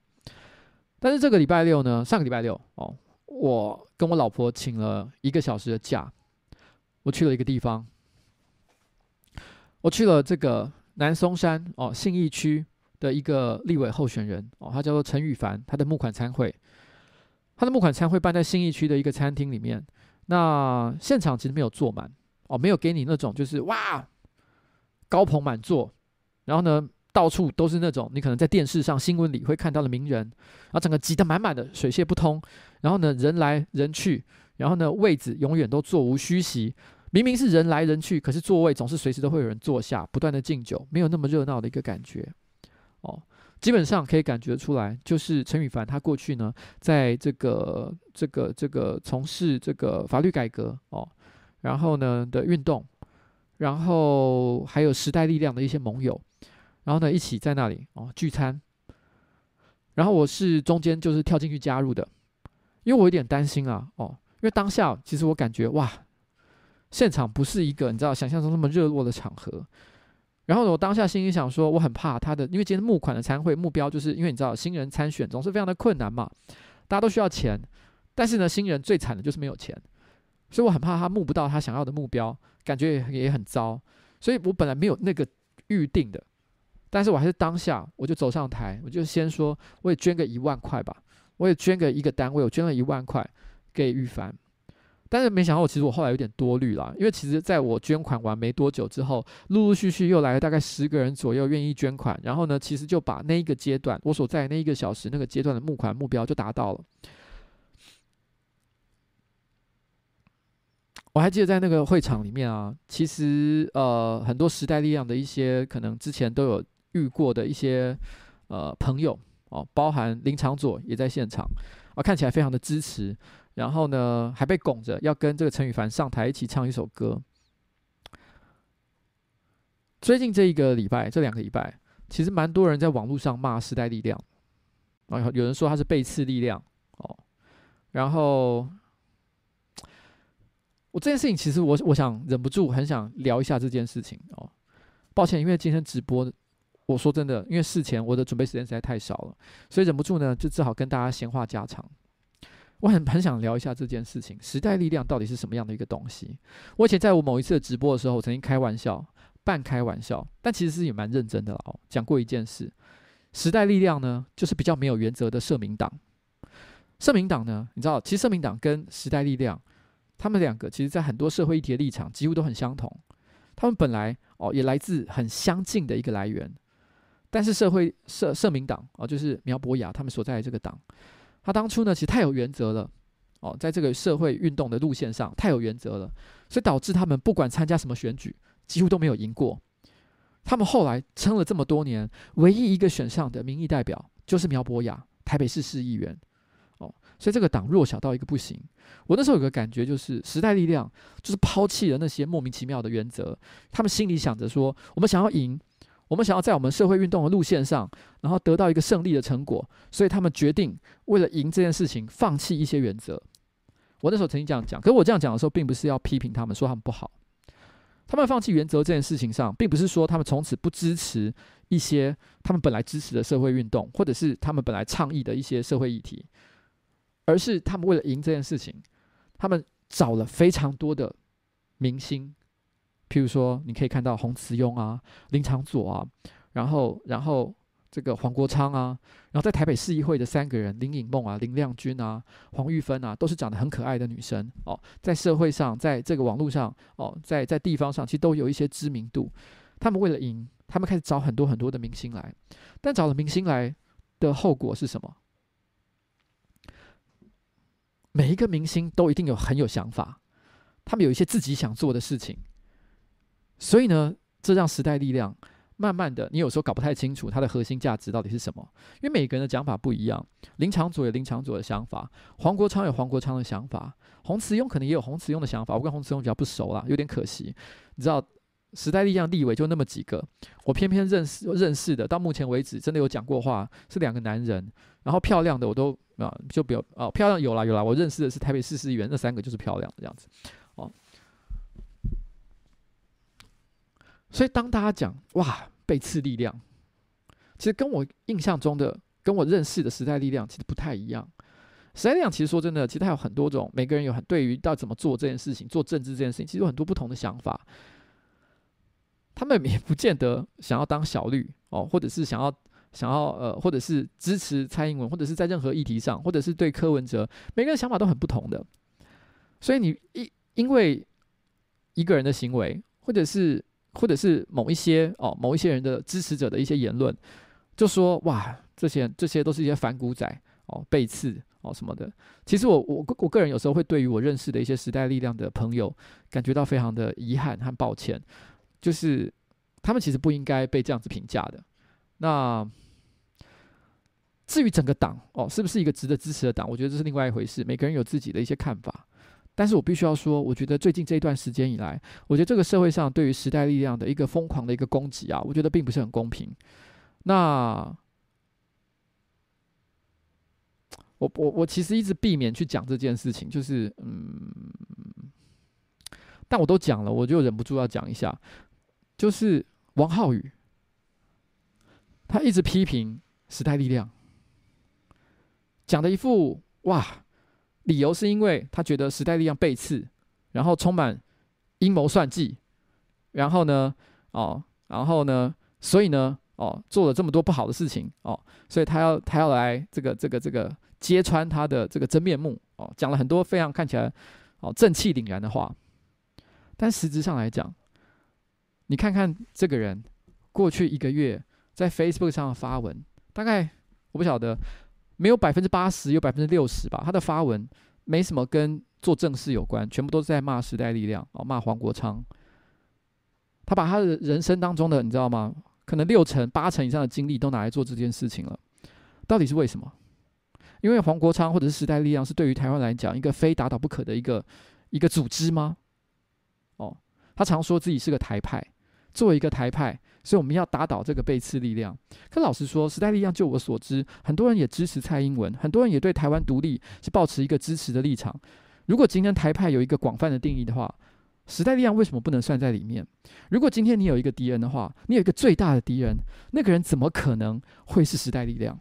但是这个礼拜六呢，上个礼拜六哦，我跟我老婆请了一个小时的假，我去了一个地方，我去了这个南松山哦，信义区的一个立委候选人哦，他叫做陈羽凡，他的募款餐会，他的募款餐会办在信义区的一个餐厅里面，那现场其实没有坐满哦，没有给你那种就是哇高朋满座，然后呢。到处都是那种你可能在电视上、新闻里会看到的名人，然后整个挤得满满的，水泄不通。然后呢，人来人去，然后呢，位置永远都座无虚席。明明是人来人去，可是座位总是随时都会有人坐下，不断的敬酒，没有那么热闹的一个感觉。哦，基本上可以感觉出来，就是陈羽凡他过去呢，在这个这个这个从事这个法律改革哦，然后呢的运动，然后还有时代力量的一些盟友。然后呢，一起在那里哦聚餐，然后我是中间就是跳进去加入的，因为我有点担心啊哦，因为当下其实我感觉哇，现场不是一个你知道想象中那么热络的场合，然后呢，我当下心里想说，我很怕他的，因为今天募款的餐会目标就是因为你知道新人参选总是非常的困难嘛，大家都需要钱，但是呢，新人最惨的就是没有钱，所以我很怕他募不到他想要的目标，感觉也也很糟，所以我本来没有那个预定的。但是我还是当下，我就走上台，我就先说，我也捐个一万块吧，我也捐个一个单位，我捐了一万块给羽凡。但是没想到，其实我后来有点多虑了，因为其实在我捐款完没多久之后，陆陆续续又来了大概十个人左右愿意捐款，然后呢，其实就把那一个阶段我所在那一个小时那个阶段的募款目标就达到了。我还记得在那个会场里面啊，其实呃很多时代力量的一些可能之前都有。遇过的一些呃朋友哦，包含林昶佐也在现场啊，看起来非常的支持。然后呢，还被拱着要跟这个陈羽凡上台一起唱一首歌。最近这一个礼拜，这两个礼拜，其实蛮多人在网络上骂时代力量啊，有人说他是背刺力量哦。然后我这件事情，其实我我想忍不住很想聊一下这件事情哦。抱歉，因为今天直播，我说真的，因为事前我的准备时间实在太少了，所以忍不住呢，就只好跟大家闲话家常。我很很想聊一下这件事情，时代力量到底是什么样的一个东西？我以前在我某一次的直播的时候，我曾经开玩笑，半开玩笑，但其实是也蛮认真的哦。讲过一件事，时代力量呢，就是比较没有原则的社民党。社民党呢，你知道，其实社民党跟时代力量，他们两个其实在很多社会议题的立场几乎都很相同。他们本来哦也来自很相近的一个来源，但是社会社社民党哦，就是苗博雅他们所在的这个党。他当初呢，其实太有原则了，哦，在这个社会运动的路线上太有原则了，所以导致他们不管参加什么选举，几乎都没有赢过。他们后来撑了这么多年，唯一一个选上的民意代表就是苗博雅，台北市市议员，哦，所以这个党弱小到一个不行。我那时候有个感觉，就是时代力量就是抛弃了那些莫名其妙的原则，他们心里想着说，我们想要赢。我们想要在我们社会运动的路线上，然后得到一个胜利的成果，所以他们决定为了赢这件事情，放弃一些原则。我那时候曾经这样讲，可是我这样讲的时候，并不是要批评他们，说他们不好。他们放弃原则这件事情上，并不是说他们从此不支持一些他们本来支持的社会运动，或者是他们本来倡议的一些社会议题，而是他们为了赢这件事情，他们找了非常多的明星。譬如说，你可以看到洪慈庸啊、林长佐啊，然后，然后这个黄国昌啊，然后在台北市议会的三个人林颖梦啊、林亮君啊、黄玉芬啊，都是长得很可爱的女生哦，在社会上，在这个网络上哦，在在地方上，其实都有一些知名度。他们为了赢，他们开始找很多很多的明星来，但找了明星来的后果是什么？每一个明星都一定有很有想法，他们有一些自己想做的事情。所以呢，这让时代力量慢慢的，你有时候搞不太清楚它的核心价值到底是什么，因为每个人的讲法不一样。林长佐有林长佐的想法，黄国昌有黄国昌的想法，洪慈庸可能也有洪慈庸的想法。我跟洪慈庸比较不熟啦，有点可惜。你知道，时代力量立委就那么几个，我偏偏认识认识的，到目前为止真的有讲过话是两个男人，然后漂亮的我都啊就比较啊漂亮有啦有啦，我认识的是台北市市议员，那三个就是漂亮的这样子。所以，当大家讲“哇，背刺力量”，其实跟我印象中的、跟我认识的时代力量其实不太一样。时代力量其实说真的，其实它有很多种，每个人有很对于到怎么做这件事情、做政治这件事情，其实有很多不同的想法。他们也不见得想要当小绿哦，或者是想要想要呃，或者是支持蔡英文，或者是在任何议题上，或者是对柯文哲，每个人想法都很不同的。所以，你因因为一个人的行为，或者是或者是某一些哦，某一些人的支持者的一些言论，就说哇，这些这些都是一些反骨仔哦，背刺哦什么的。其实我我我个人有时候会对于我认识的一些时代力量的朋友，感觉到非常的遗憾和抱歉，就是他们其实不应该被这样子评价的。那至于整个党哦，是不是一个值得支持的党？我觉得这是另外一回事，每个人有自己的一些看法。但是我必须要说，我觉得最近这一段时间以来，我觉得这个社会上对于时代力量的一个疯狂的一个攻击啊，我觉得并不是很公平。那我我我其实一直避免去讲这件事情，就是嗯，但我都讲了，我就忍不住要讲一下，就是王浩宇，他一直批评时代力量，讲的一副哇。理由是因为他觉得时代力量背刺，然后充满阴谋算计，然后呢，哦，然后呢，所以呢，哦，做了这么多不好的事情，哦，所以他要他要来这个这个这个揭穿他的这个真面目，哦，讲了很多非常看起来哦正气凛然的话，但实质上来讲，你看看这个人过去一个月在 Facebook 上发文，大概我不晓得。没有百分之八十，有百分之六十吧。他的发文没什么跟做正事有关，全部都是在骂时代力量哦，骂黄国昌。他把他的人生当中的，你知道吗？可能六成、八成以上的精力都拿来做这件事情了。到底是为什么？因为黄国昌或者是时代力量是对于台湾来讲一个非打倒不可的一个一个组织吗？哦，他常说自己是个台派，作为一个台派。所以我们要打倒这个背刺力量。可老实说，时代力量就我所知，很多人也支持蔡英文，很多人也对台湾独立是抱持一个支持的立场。如果今天台派有一个广泛的定义的话，时代力量为什么不能算在里面？如果今天你有一个敌人的话，你有一个最大的敌人，那个人怎么可能会是时代力量？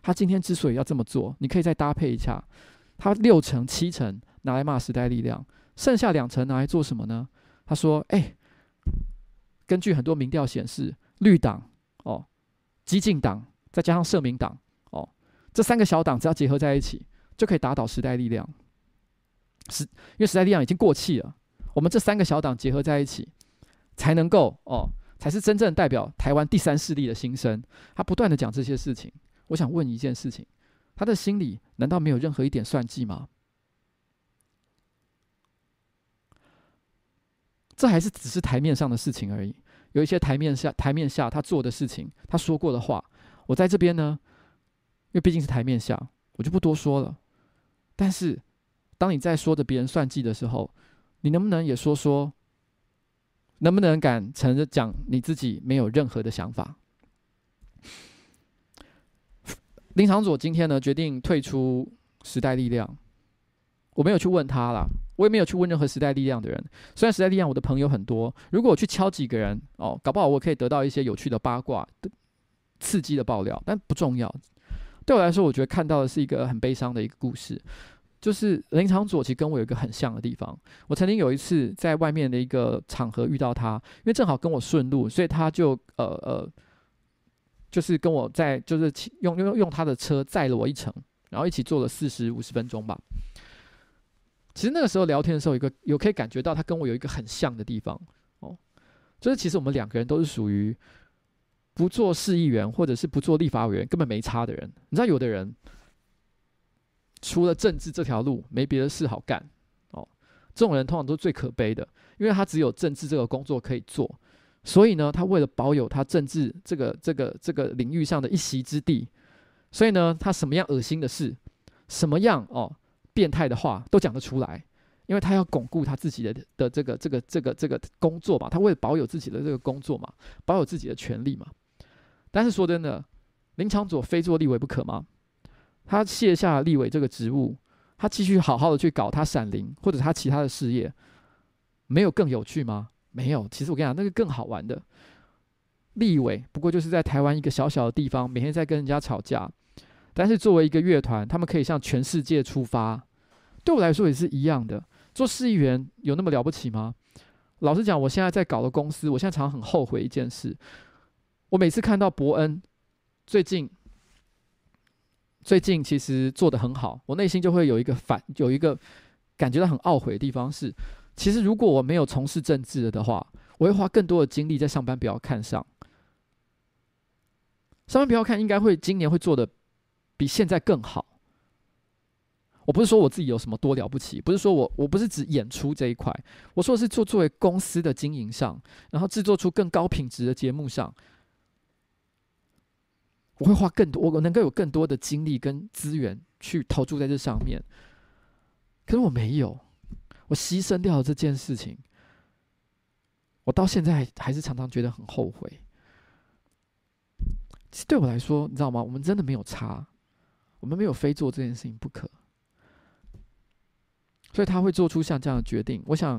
他今天之所以要这么做，你可以再搭配一下，他六成七成拿来骂时代力量，剩下两成拿来做什么呢？他说：“哎，根据很多民调显示，绿党哦，激进党再加上社民党哦，这三个小党只要结合在一起，就可以打倒时代力量。时因为时代力量已经过气了，我们这三个小党结合在一起，才能够哦，才是真正代表台湾第三势力的心声。”他不断的讲这些事情。我想问一件事情，他的心里难道没有任何一点算计吗？这还是只是台面上的事情而已。有一些台面下台面下他做的事情，他说过的话，我在这边呢，因为毕竟是台面下，我就不多说了。但是，当你在说着别人算计的时候，你能不能也说说？能不能敢承认讲你自己没有任何的想法？林长佐今天呢，决定退出时代力量，我没有去问他啦，我也没有去问任何时代力量的人。虽然时代力量我的朋友很多，如果我去敲几个人哦，搞不好我可以得到一些有趣的八卦、刺激的爆料，但不重要。对我来说，我觉得看到的是一个很悲伤的一个故事，就是林场佐其实跟我有一个很像的地方。我曾经有一次在外面的一个场合遇到他，因为正好跟我顺路，所以他就呃呃。就是跟我在，就是用用用他的车载了我一程，然后一起坐了四十五十分钟吧。其实那个时候聊天的时候，有个有可以感觉到他跟我有一个很像的地方哦，就是其实我们两个人都是属于不做市议员或者是不做立法委员根本没差的人。你知道，有的人除了政治这条路没别的事好干哦，这种人通常都是最可悲的，因为他只有政治这个工作可以做。所以呢，他为了保有他政治这个这个这个领域上的一席之地，所以呢，他什么样恶心的事，什么样哦变态的话都讲得出来，因为他要巩固他自己的的这个这个这个这个工作嘛，他为了保有自己的这个工作嘛，保有自己的权利嘛。但是说真的，林长佐非做立委不可吗？他卸下了立委这个职务，他继续好好的去搞他闪灵或者他其他的事业，没有更有趣吗？没有，其实我跟你讲，那个更好玩的立委，不过就是在台湾一个小小的地方，每天在跟人家吵架。但是作为一个乐团，他们可以向全世界出发。对我来说也是一样的。做市议员有那么了不起吗？老实讲，我现在在搞的公司，我现在常常很后悔一件事。我每次看到伯恩最近最近其实做的很好，我内心就会有一个反，有一个感觉到很懊悔的地方是。其实，如果我没有从事政治的话，我会花更多的精力在上班，不要看上。上班不要看，应该会今年会做的比现在更好。我不是说我自己有什么多了不起，不是说我我不是指演出这一块，我说的是做作为公司的经营上，然后制作出更高品质的节目上，我会花更多，我能够有更多的精力跟资源去投注在这上面。可是我没有。我牺牲掉了这件事情，我到现在还是常常觉得很后悔。其实对我来说，你知道吗？我们真的没有差，我们没有非做这件事情不可。所以他会做出像这样的决定。我想，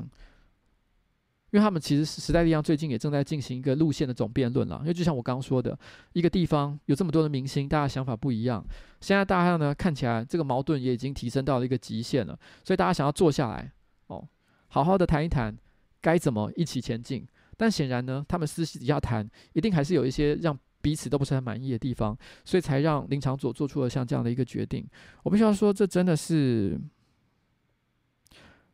因为他们其实时代力量最近也正在进行一个路线的总辩论了。因为就像我刚刚说的，一个地方有这么多的明星，大家想法不一样。现在大家呢，看起来这个矛盾也已经提升到了一个极限了，所以大家想要坐下来。哦，好好的谈一谈，该怎么一起前进？但显然呢，他们私底下谈，一定还是有一些让彼此都不是很满意的地方，所以才让林长佐做出了像这样的一个决定。我必须要说，这真的是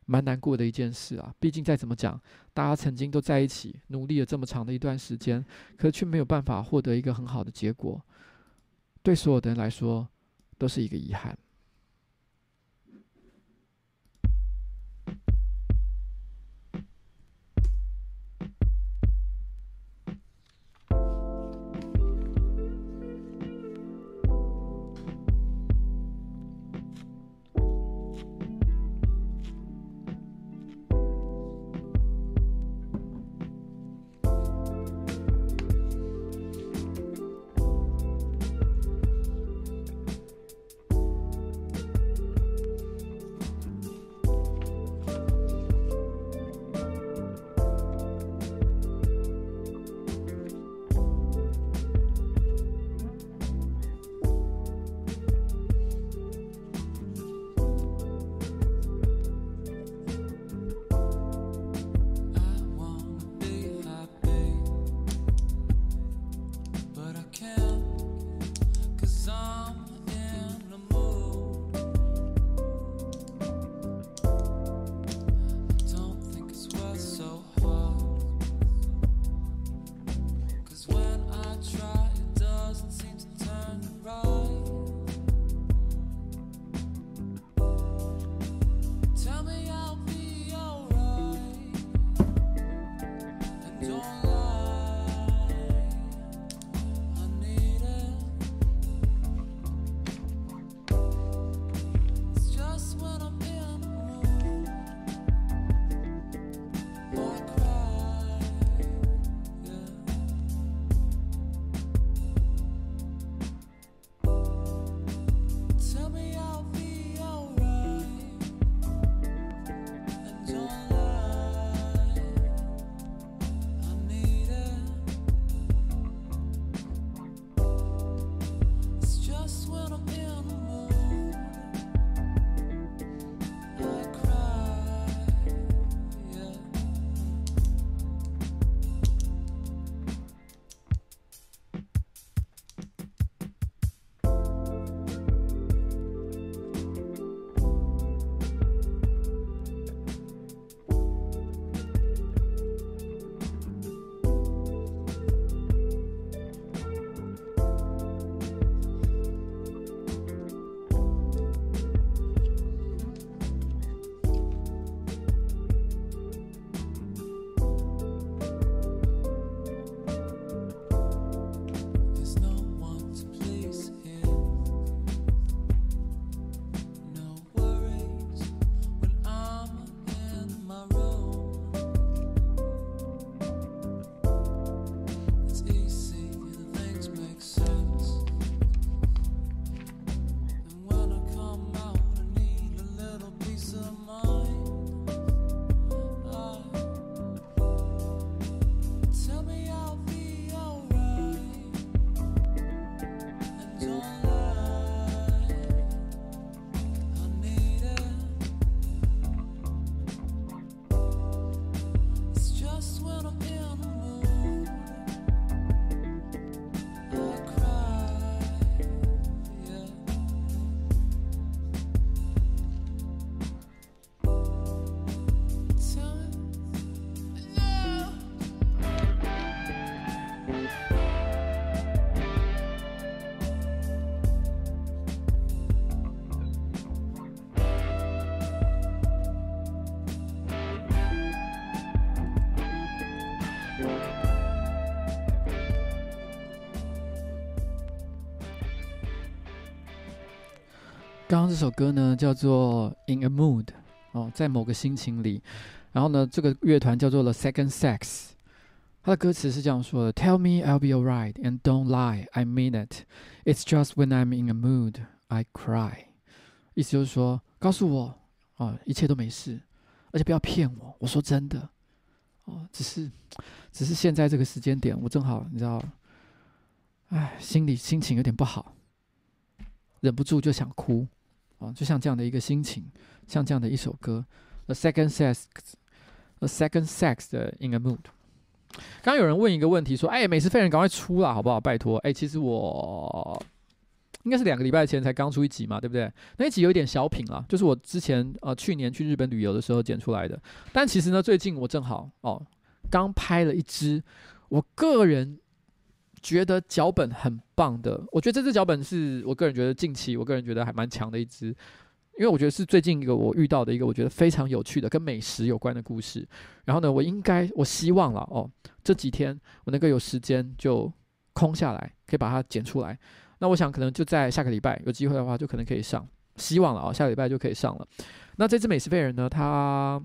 蛮难过的一件事啊！毕竟再怎么讲，大家曾经都在一起努力了这么长的一段时间，可却没有办法获得一个很好的结果，对所有的人来说，都是一个遗憾。刚刚这首歌呢叫做《In a Mood》哦，在某个心情里。然后呢，这个乐团叫做 The Second Sex，它的歌词是这样说的：Tell me I'll be alright and don't lie, I mean it. It's just when I'm in a mood, I cry。意思就是说，告诉我哦，一切都没事，而且不要骗我，我说真的哦，只是，只是现在这个时间点，我正好你知道，哎，心里心情有点不好，忍不住就想哭。啊，就像这样的一个心情，像这样的一首歌，A Second Sex，A Second Sex 的 In a Mood。刚有人问一个问题，说：“哎，美食废人赶快出啦，好不好？拜托。”哎，其实我应该是两个礼拜前才刚出一集嘛，对不对？那一集有一点小品啦，就是我之前呃去年去日本旅游的时候剪出来的。但其实呢，最近我正好哦刚拍了一支，我个人。觉得脚本很棒的，我觉得这支脚本是我个人觉得近期我个人觉得还蛮强的一支，因为我觉得是最近一个我遇到的一个我觉得非常有趣的跟美食有关的故事。然后呢，我应该我希望了哦，这几天我能够有时间就空下来，可以把它剪出来。那我想可能就在下个礼拜有机会的话，就可能可以上，希望了啊，下个礼拜就可以上了。那这支美食废人呢，它。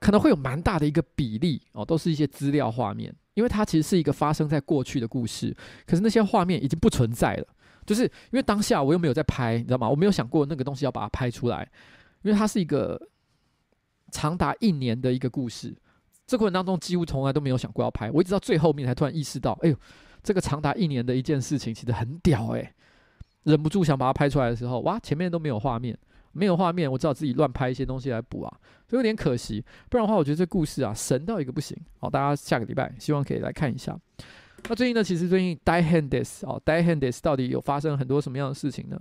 可能会有蛮大的一个比例哦，都是一些资料画面，因为它其实是一个发生在过去的故事，可是那些画面已经不存在了，就是因为当下我又没有在拍，你知道吗？我没有想过那个东西要把它拍出来，因为它是一个长达一年的一个故事，这过程当中几乎从来都没有想过要拍，我一直到最后面才突然意识到，哎呦，这个长达一年的一件事情其实很屌诶、欸，忍不住想把它拍出来的时候，哇，前面都没有画面。没有画面，我只好自己乱拍一些东西来补啊，所以有点可惜。不然的话，我觉得这故事啊神到一个不行。好，大家下个礼拜希望可以来看一下。那最近呢，其实最近 Die Handes 哦，Die Handes 到底有发生很多什么样的事情呢？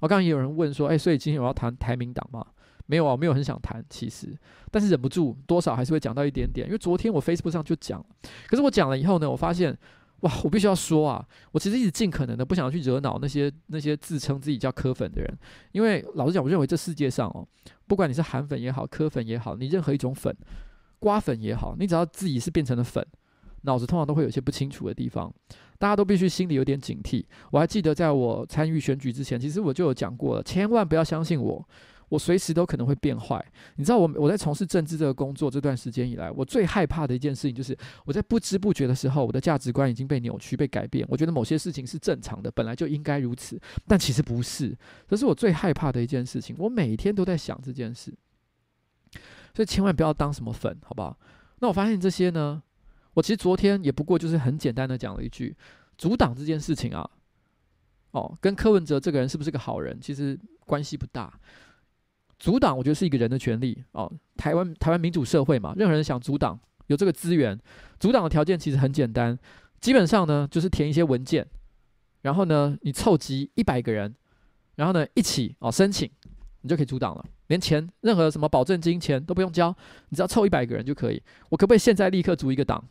我刚刚也有人问说，哎，所以今天我要谈台民党吗？没有啊，没有很想谈，其实，但是忍不住多少还是会讲到一点点，因为昨天我 Facebook 上就讲，可是我讲了以后呢，我发现。哇，我必须要说啊，我其实一直尽可能的不想去惹恼那些那些自称自己叫科粉的人，因为老实讲，我认为这世界上哦，不管你是韩粉也好，科粉也好，你任何一种粉，瓜粉也好，你只要自己是变成了粉，脑子通常都会有些不清楚的地方，大家都必须心里有点警惕。我还记得在我参与选举之前，其实我就有讲过了，千万不要相信我。我随时都可能会变坏，你知道我我在从事政治这个工作这段时间以来，我最害怕的一件事情就是我在不知不觉的时候，我的价值观已经被扭曲、被改变。我觉得某些事情是正常的，本来就应该如此，但其实不是。这是我最害怕的一件事情。我每天都在想这件事，所以千万不要当什么粉，好不好？那我发现这些呢，我其实昨天也不过就是很简单的讲了一句，阻挡这件事情啊，哦，跟柯文哲这个人是不是个好人，其实关系不大。阻挡，我觉得是一个人的权利哦。台湾台湾民主社会嘛，任何人想阻挡，有这个资源，阻挡的条件其实很简单，基本上呢就是填一些文件，然后呢你凑集一百个人，然后呢一起哦申请，你就可以阻挡了，连钱任何什么保证金钱都不用交，你只要凑一百个人就可以。我可不可以现在立刻组一个党？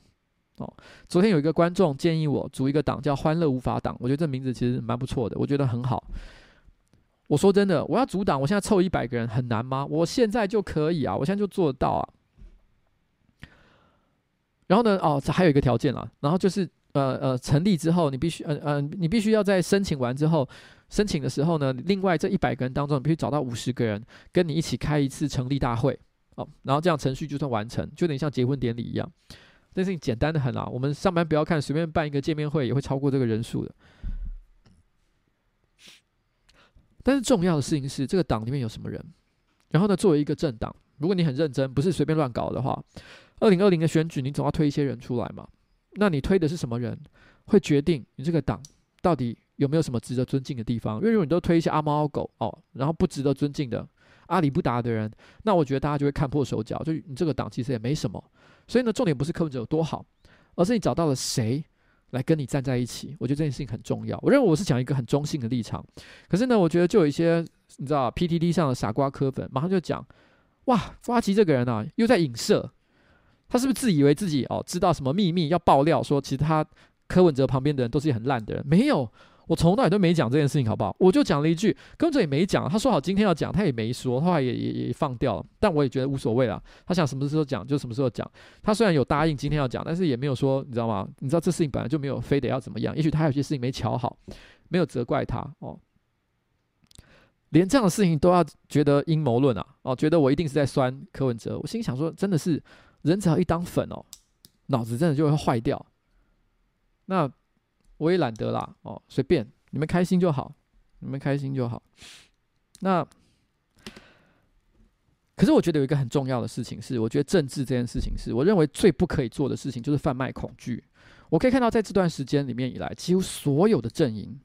哦，昨天有一个观众建议我组一个党叫欢乐无法党，我觉得这名字其实蛮不错的，我觉得很好。我说真的，我要阻挡，我现在凑一百个人很难吗？我现在就可以啊，我现在就做得到啊。然后呢，哦，这还有一个条件啊，然后就是呃呃，成立之后，你必须呃呃，你必须要在申请完之后，申请的时候呢，另外这一百个人当中，你必须找到五十个人跟你一起开一次成立大会哦，然后这样程序就算完成，就有点像结婚典礼一样。这事情简单的很啊，我们上班不要看，随便办一个见面会也会超过这个人数的。但是重要的事情是，这个党里面有什么人？然后呢，作为一个政党，如果你很认真，不是随便乱搞的话，二零二零的选举，你总要推一些人出来嘛。那你推的是什么人，会决定你这个党到底有没有什么值得尊敬的地方。因为如果你都推一些阿猫阿狗哦，然后不值得尊敬的阿里不达的人，那我觉得大家就会看破手脚，就你这个党其实也没什么。所以呢，重点不是柯文哲有多好，而是你找到了谁。来跟你站在一起，我觉得这件事情很重要。我认为我是讲一个很中性的立场，可是呢，我觉得就有一些你知道 PTT 上的傻瓜科粉，马上就讲：哇，瓜吉这个人啊，又在影射，他是不是自以为自己哦知道什么秘密要爆料，说其实他柯文哲旁边的人都是很烂的人？没有。我从头到尾都没讲这件事情，好不好？我就讲了一句，跟着也没讲。他说好今天要讲，他也没说，后来也也也放掉了。但我也觉得无所谓了。他想什么时候讲就什么时候讲。他虽然有答应今天要讲，但是也没有说，你知道吗？你知道这事情本来就没有非得要怎么样。也许他有些事情没瞧好，没有责怪他哦。连这样的事情都要觉得阴谋论啊，哦，觉得我一定是在酸柯文哲。我心想说，真的是人只要一当粉哦，脑子真的就会坏掉。那我也懒得啦，哦，随便你们开心就好，你们开心就好。那可是我觉得有一个很重要的事情是，我觉得政治这件事情是我认为最不可以做的事情，就是贩卖恐惧。我可以看到，在这段时间里面以来，几乎所有的阵营。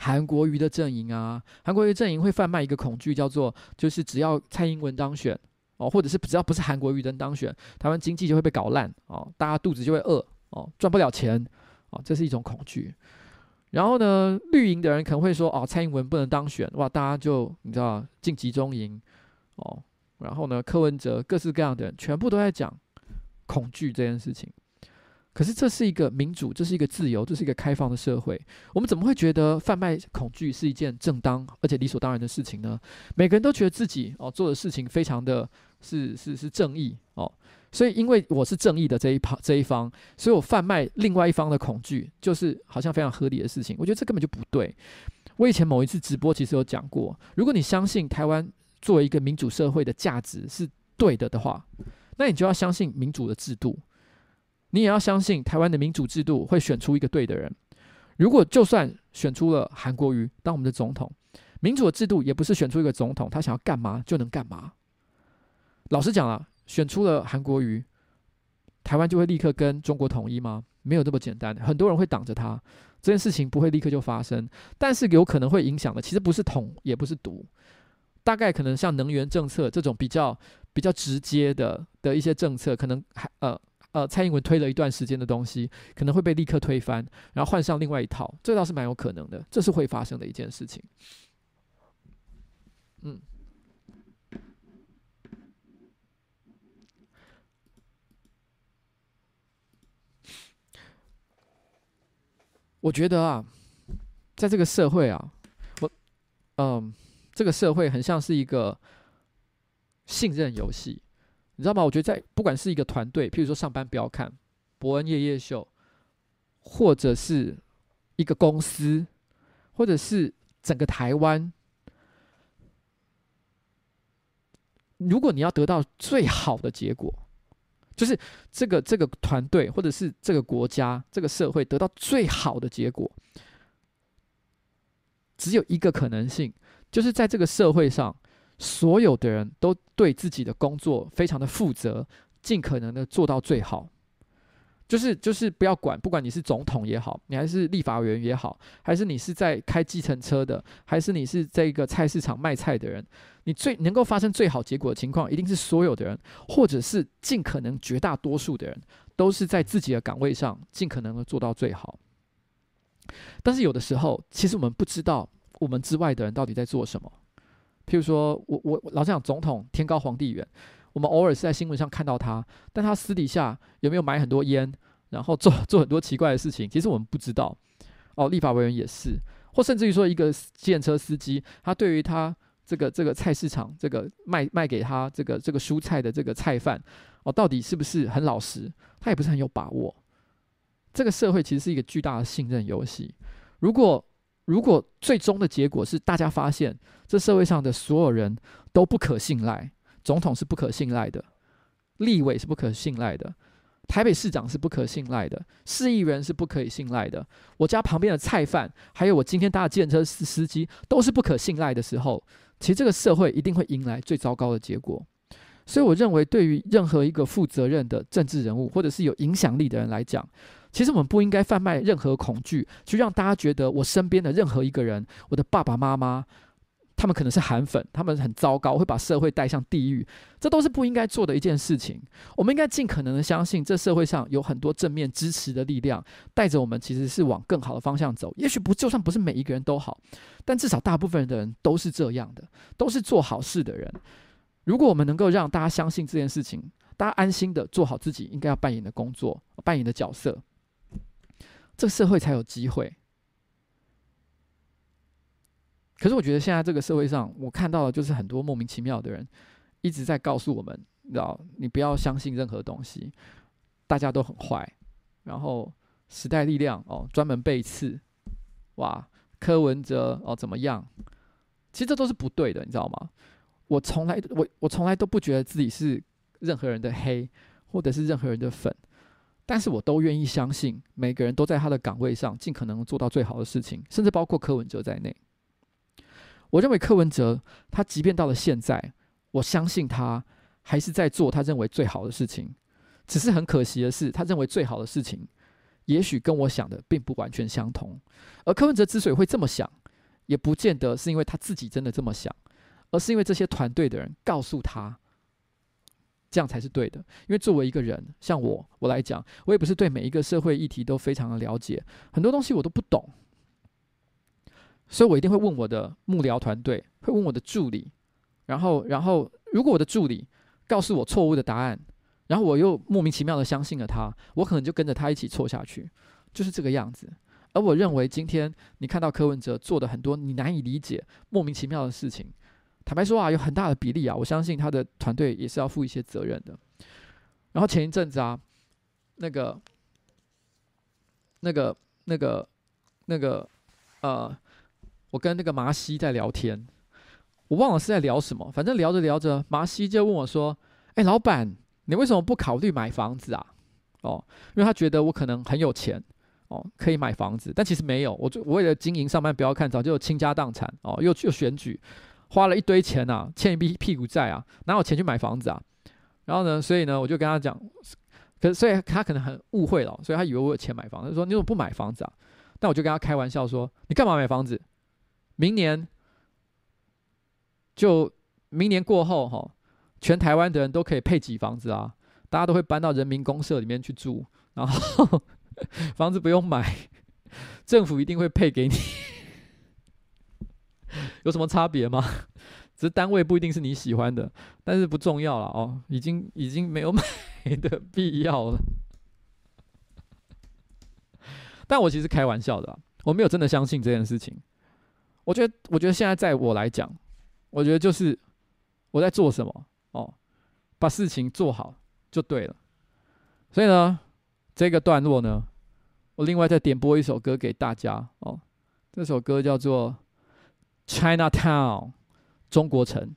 韩国瑜的阵营啊，韩国瑜阵营会贩卖一个恐惧，叫做就是只要蔡英文当选哦，或者是只要不是韩国瑜的当选，台湾经济就会被搞烂哦，大家肚子就会饿哦，赚不了钱哦，这是一种恐惧。然后呢，绿营的人可能会说哦，蔡英文不能当选，哇，大家就你知道进集中营哦。然后呢，柯文哲各式各样的人全部都在讲恐惧这件事情。可是这是一个民主，这是一个自由，这是一个开放的社会。我们怎么会觉得贩卖恐惧是一件正当而且理所当然的事情呢？每个人都觉得自己哦做的事情非常的是是是正义，所以因为我是正义的这一旁这一方，所以我贩卖另外一方的恐惧，就是好像非常合理的事情。我觉得这根本就不对。我以前某一次直播其实有讲过，如果你相信台湾作为一个民主社会的价值是对的的话，那你就要相信民主的制度。你也要相信台湾的民主制度会选出一个对的人。如果就算选出了韩国瑜当我们的总统，民主的制度也不是选出一个总统，他想要干嘛就能干嘛。老实讲啊，选出了韩国瑜，台湾就会立刻跟中国统一吗？没有这么简单。很多人会挡着他，这件事情不会立刻就发生，但是有可能会影响的。其实不是统，也不是独，大概可能像能源政策这种比较比较直接的的一些政策，可能还呃。呃，蔡英文推了一段时间的东西，可能会被立刻推翻，然后换上另外一套，这倒是蛮有可能的，这是会发生的一件事情。嗯，我觉得啊，在这个社会啊，我，嗯、这个社会很像是一个信任游戏。你知道吗？我觉得在不管是一个团队，譬如说上班不要看伯恩夜夜秀，或者是一个公司，或者是整个台湾，如果你要得到最好的结果，就是这个这个团队或者是这个国家这个社会得到最好的结果，只有一个可能性，就是在这个社会上。所有的人都对自己的工作非常的负责，尽可能的做到最好。就是就是不要管，不管你是总统也好，你还是立法员也好，还是你是在开计程车的，还是你是这一个菜市场卖菜的人，你最能够发生最好结果的情况，一定是所有的人，或者是尽可能绝大多数的人，都是在自己的岗位上尽可能的做到最好。但是有的时候，其实我们不知道我们之外的人到底在做什么。譬如说，我我老是讲，总统天高皇帝远，我们偶尔是在新闻上看到他，但他私底下有没有买很多烟，然后做做很多奇怪的事情，其实我们不知道。哦，立法委员也是，或甚至于说一个建车司机，他对于他这个这个菜市场这个卖卖给他这个这个蔬菜的这个菜贩，哦，到底是不是很老实？他也不是很有把握。这个社会其实是一个巨大的信任游戏，如果。如果最终的结果是大家发现这社会上的所有人都不可信赖，总统是不可信赖的，立委是不可信赖的，台北市长是不可信赖的，市议员是不可以信赖的，我家旁边的菜贩，还有我今天搭的计程车司司机都是不可信赖的时候，其实这个社会一定会迎来最糟糕的结果。所以，我认为对于任何一个负责任的政治人物，或者是有影响力的人来讲，其实我们不应该贩卖任何恐惧，去让大家觉得我身边的任何一个人，我的爸爸妈妈，他们可能是韩粉，他们很糟糕，会把社会带向地狱，这都是不应该做的一件事情。我们应该尽可能的相信，这社会上有很多正面支持的力量，带着我们其实是往更好的方向走。也许不，就算不是每一个人都好，但至少大部分的人都是这样的，都是做好事的人。如果我们能够让大家相信这件事情，大家安心的做好自己应该要扮演的工作，扮演的角色。这个社会才有机会。可是我觉得现在这个社会上，我看到的就是很多莫名其妙的人一直在告诉我们，你知道，你不要相信任何东西，大家都很坏。然后时代力量哦，专门背刺，哇，柯文哲哦怎么样？其实这都是不对的，你知道吗？我从来我我从来都不觉得自己是任何人的黑，或者是任何人的粉，但是我都愿意相信每个人都在他的岗位上尽可能做到最好的事情，甚至包括柯文哲在内。我认为柯文哲他即便到了现在，我相信他还是在做他认为最好的事情，只是很可惜的是，他认为最好的事情，也许跟我想的并不完全相同。而柯文哲之所以会这么想，也不见得是因为他自己真的这么想。而是因为这些团队的人告诉他，这样才是对的。因为作为一个人，像我，我来讲，我也不是对每一个社会议题都非常的了解，很多东西我都不懂，所以我一定会问我的幕僚团队，会问我的助理，然后，然后如果我的助理告诉我错误的答案，然后我又莫名其妙的相信了他，我可能就跟着他一起错下去，就是这个样子。而我认为，今天你看到柯文哲做的很多你难以理解、莫名其妙的事情。坦白说啊，有很大的比例啊，我相信他的团队也是要负一些责任的。然后前一阵子啊，那个、那个、那个、那个，呃，跟那个麻西在聊天，我忘了是在聊什么，反正聊着聊着，麻西就问我说：“哎，老板，你为什么不考虑买房子啊？”哦，因为他觉得我可能很有钱，哦，可以买房子，但其实没有。我就我为了经营上班不要看，早就倾家荡产哦，又又选举。花了一堆钱、啊，欠一笔屁股债啊，哪有钱去买房子啊？然后呢，所以呢，我就跟他讲，可所以他可能很误会了，所以他以为我有钱买房子，他说你怎么不买房子啊？但我就跟他开玩笑说，你干嘛买房子？明年就明年过后哈，全台湾的人都可以配几房子啊，大家都会搬到人民公社里面去住，然后 (laughs) 房子不用买，政府一定会配给你。(laughs) 有什么差别吗？只是单位不一定是你喜欢的，但是不重要了哦，已经已经没有买的必要了。(laughs) 但我其实开玩笑的，我没有真的相信这件事情。我觉得，我觉得现在在我来讲，我觉得就是我在做什么哦，把事情做好就对了。所以呢，这个段落呢，我另外再点播一首歌给大家哦，这首歌叫做。Chinatown，中国城。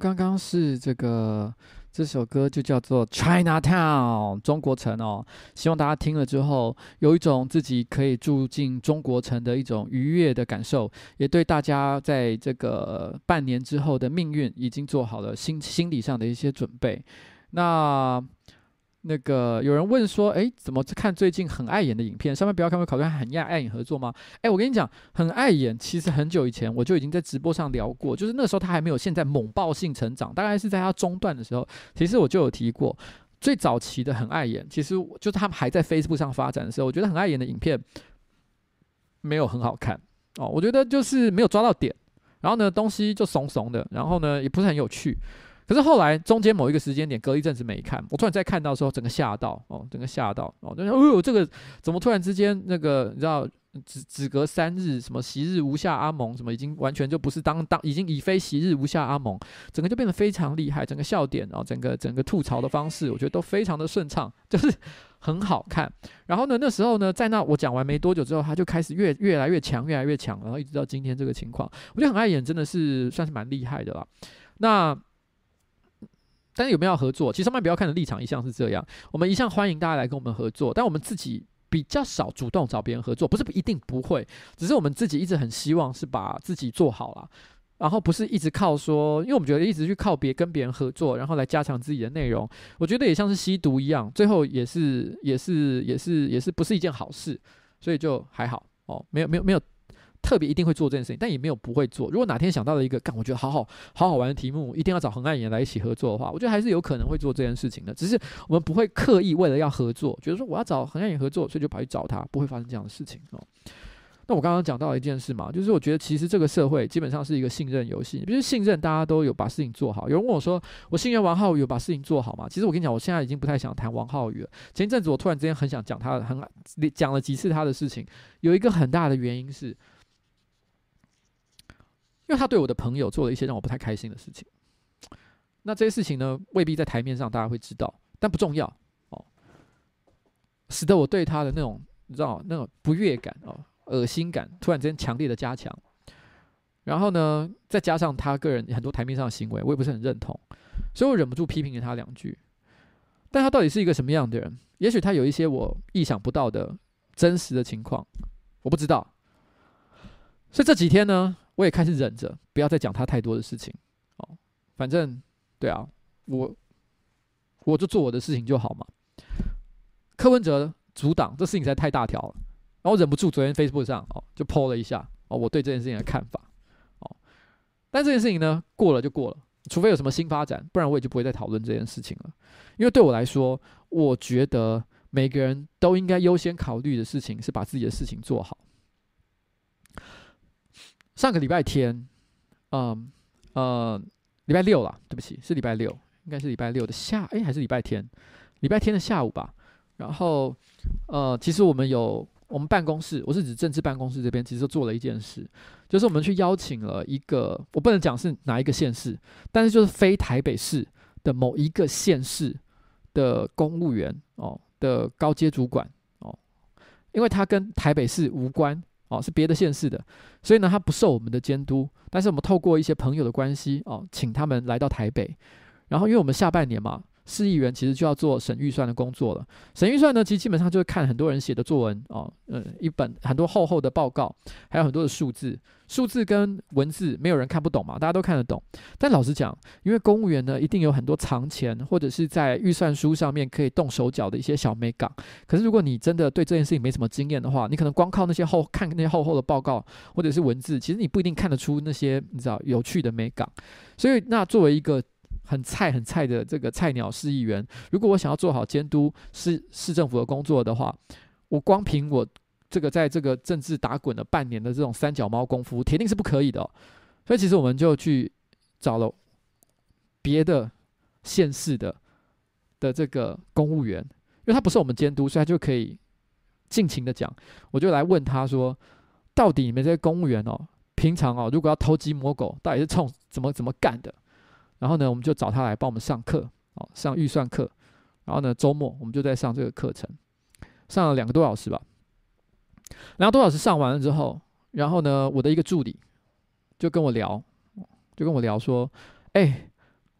刚刚是这个。这首歌就叫做《Chinatown》中国城哦，希望大家听了之后有一种自己可以住进中国城的一种愉悦的感受，也对大家在这个半年之后的命运已经做好了心心理上的一些准备。那。那个有人问说，哎，怎么看最近很爱演的影片？上面不要看，会考虑很爱爱演合作吗？哎，我跟你讲，很爱演，其实很久以前我就已经在直播上聊过，就是那时候他还没有现在猛爆性成长，大概是在他中段的时候，其实我就有提过，最早期的很爱演，其实就是他们还在 Facebook 上发展的时候，我觉得很爱演的影片没有很好看哦，我觉得就是没有抓到点，然后呢，东西就怂怂的，然后呢，也不是很有趣。可是后来中间某一个时间点，隔一阵子没看，我突然再看到的时候，整个吓到哦，整个吓到哦，就说哦呦，这个怎么突然之间那个你知道，只只隔三日，什么昔日无下阿蒙，什么已经完全就不是当当，已经已非昔日无下阿蒙，整个就变得非常厉害，整个笑点哦，整个整个吐槽的方式，我觉得都非常的顺畅，就是很好看。然后呢，那时候呢，在那我讲完没多久之后，他就开始越越来越强，越来越强，然后一直到今天这个情况，我觉得很爱演，真的是算是蛮厉害的了。那。但是有没有要合作？其实上面不要看的立场一向是这样，我们一向欢迎大家来跟我们合作，但我们自己比较少主动找别人合作，不是一定不会，只是我们自己一直很希望是把自己做好了，然后不是一直靠说，因为我们觉得一直去靠别跟别人合作，然后来加强自己的内容，我觉得也像是吸毒一样，最后也是也是也是也是不是一件好事，所以就还好哦，没有没有没有。特别一定会做这件事情，但也没有不会做。如果哪天想到了一个干，我觉得好好好好玩的题目，一定要找恒爱演来一起合作的话，我觉得还是有可能会做这件事情的。只是我们不会刻意为了要合作，觉得说我要找恒爱演合作，所以就跑去找他，不会发生这样的事情哦。那我刚刚讲到一件事嘛，就是我觉得其实这个社会基本上是一个信任游戏，就是信任大家都有把事情做好。有人问我说，我信任王浩宇有把事情做好吗？其实我跟你讲，我现在已经不太想谈王浩宇了。前一阵子我突然之间很想讲他，很讲了几次他的事情，有一个很大的原因是。因为他对我的朋友做了一些让我不太开心的事情，那这些事情呢，未必在台面上大家会知道，但不重要哦，使得我对他的那种你知道那种不悦感哦、恶心感突然之间强烈的加强，然后呢，再加上他个人很多台面上的行为，我也不是很认同，所以我忍不住批评了他两句。但他到底是一个什么样的人？也许他有一些我意想不到的真实的情况，我不知道。所以这几天呢，我也开始忍着，不要再讲他太多的事情。哦，反正对啊，我我就做我的事情就好嘛。柯文哲阻挡这事情实在太大条了，然后忍不住昨天 Facebook 上哦就 po 了一下哦我对这件事情的看法。哦，但这件事情呢过了就过了，除非有什么新发展，不然我也就不会再讨论这件事情了。因为对我来说，我觉得每个人都应该优先考虑的事情是把自己的事情做好。上个礼拜天，嗯呃，礼拜六啦，对不起，是礼拜六，应该是礼拜六的下，哎，还是礼拜天，礼拜天的下午吧。然后，呃，其实我们有我们办公室，我是指政治办公室这边，其实做了一件事，就是我们去邀请了一个，我不能讲是哪一个县市，但是就是非台北市的某一个县市的公务员哦的高阶主管哦，因为他跟台北市无关。哦，是别的县市的，所以呢，他不受我们的监督。但是我们透过一些朋友的关系，哦，请他们来到台北。然后，因为我们下半年嘛。市议员其实就要做审预算的工作了。审预算呢，其实基本上就是看很多人写的作文哦，嗯，一本很多厚厚的报告，还有很多的数字，数字跟文字没有人看不懂嘛，大家都看得懂。但老实讲，因为公务员呢，一定有很多藏钱或者是在预算书上面可以动手脚的一些小眉角。可是如果你真的对这件事情没什么经验的话，你可能光靠那些厚看那些厚厚的报告或者是文字，其实你不一定看得出那些你知道有趣的眉角。所以，那作为一个很菜很菜的这个菜鸟市议员，如果我想要做好监督市市政府的工作的话，我光凭我这个在这个政治打滚了半年的这种三脚猫功夫，铁定是不可以的哦。所以其实我们就去找了别的县市的的这个公务员，因为他不是我们监督，所以他就可以尽情的讲。我就来问他说，到底你们这些公务员哦，平常哦，如果要偷鸡摸狗，到底是冲怎么怎么干的？然后呢，我们就找他来帮我们上课，哦，上预算课。然后呢，周末我们就在上这个课程，上了两个多小时吧。两个多小时上完了之后，然后呢，我的一个助理就跟我聊，就跟我聊说：“哎，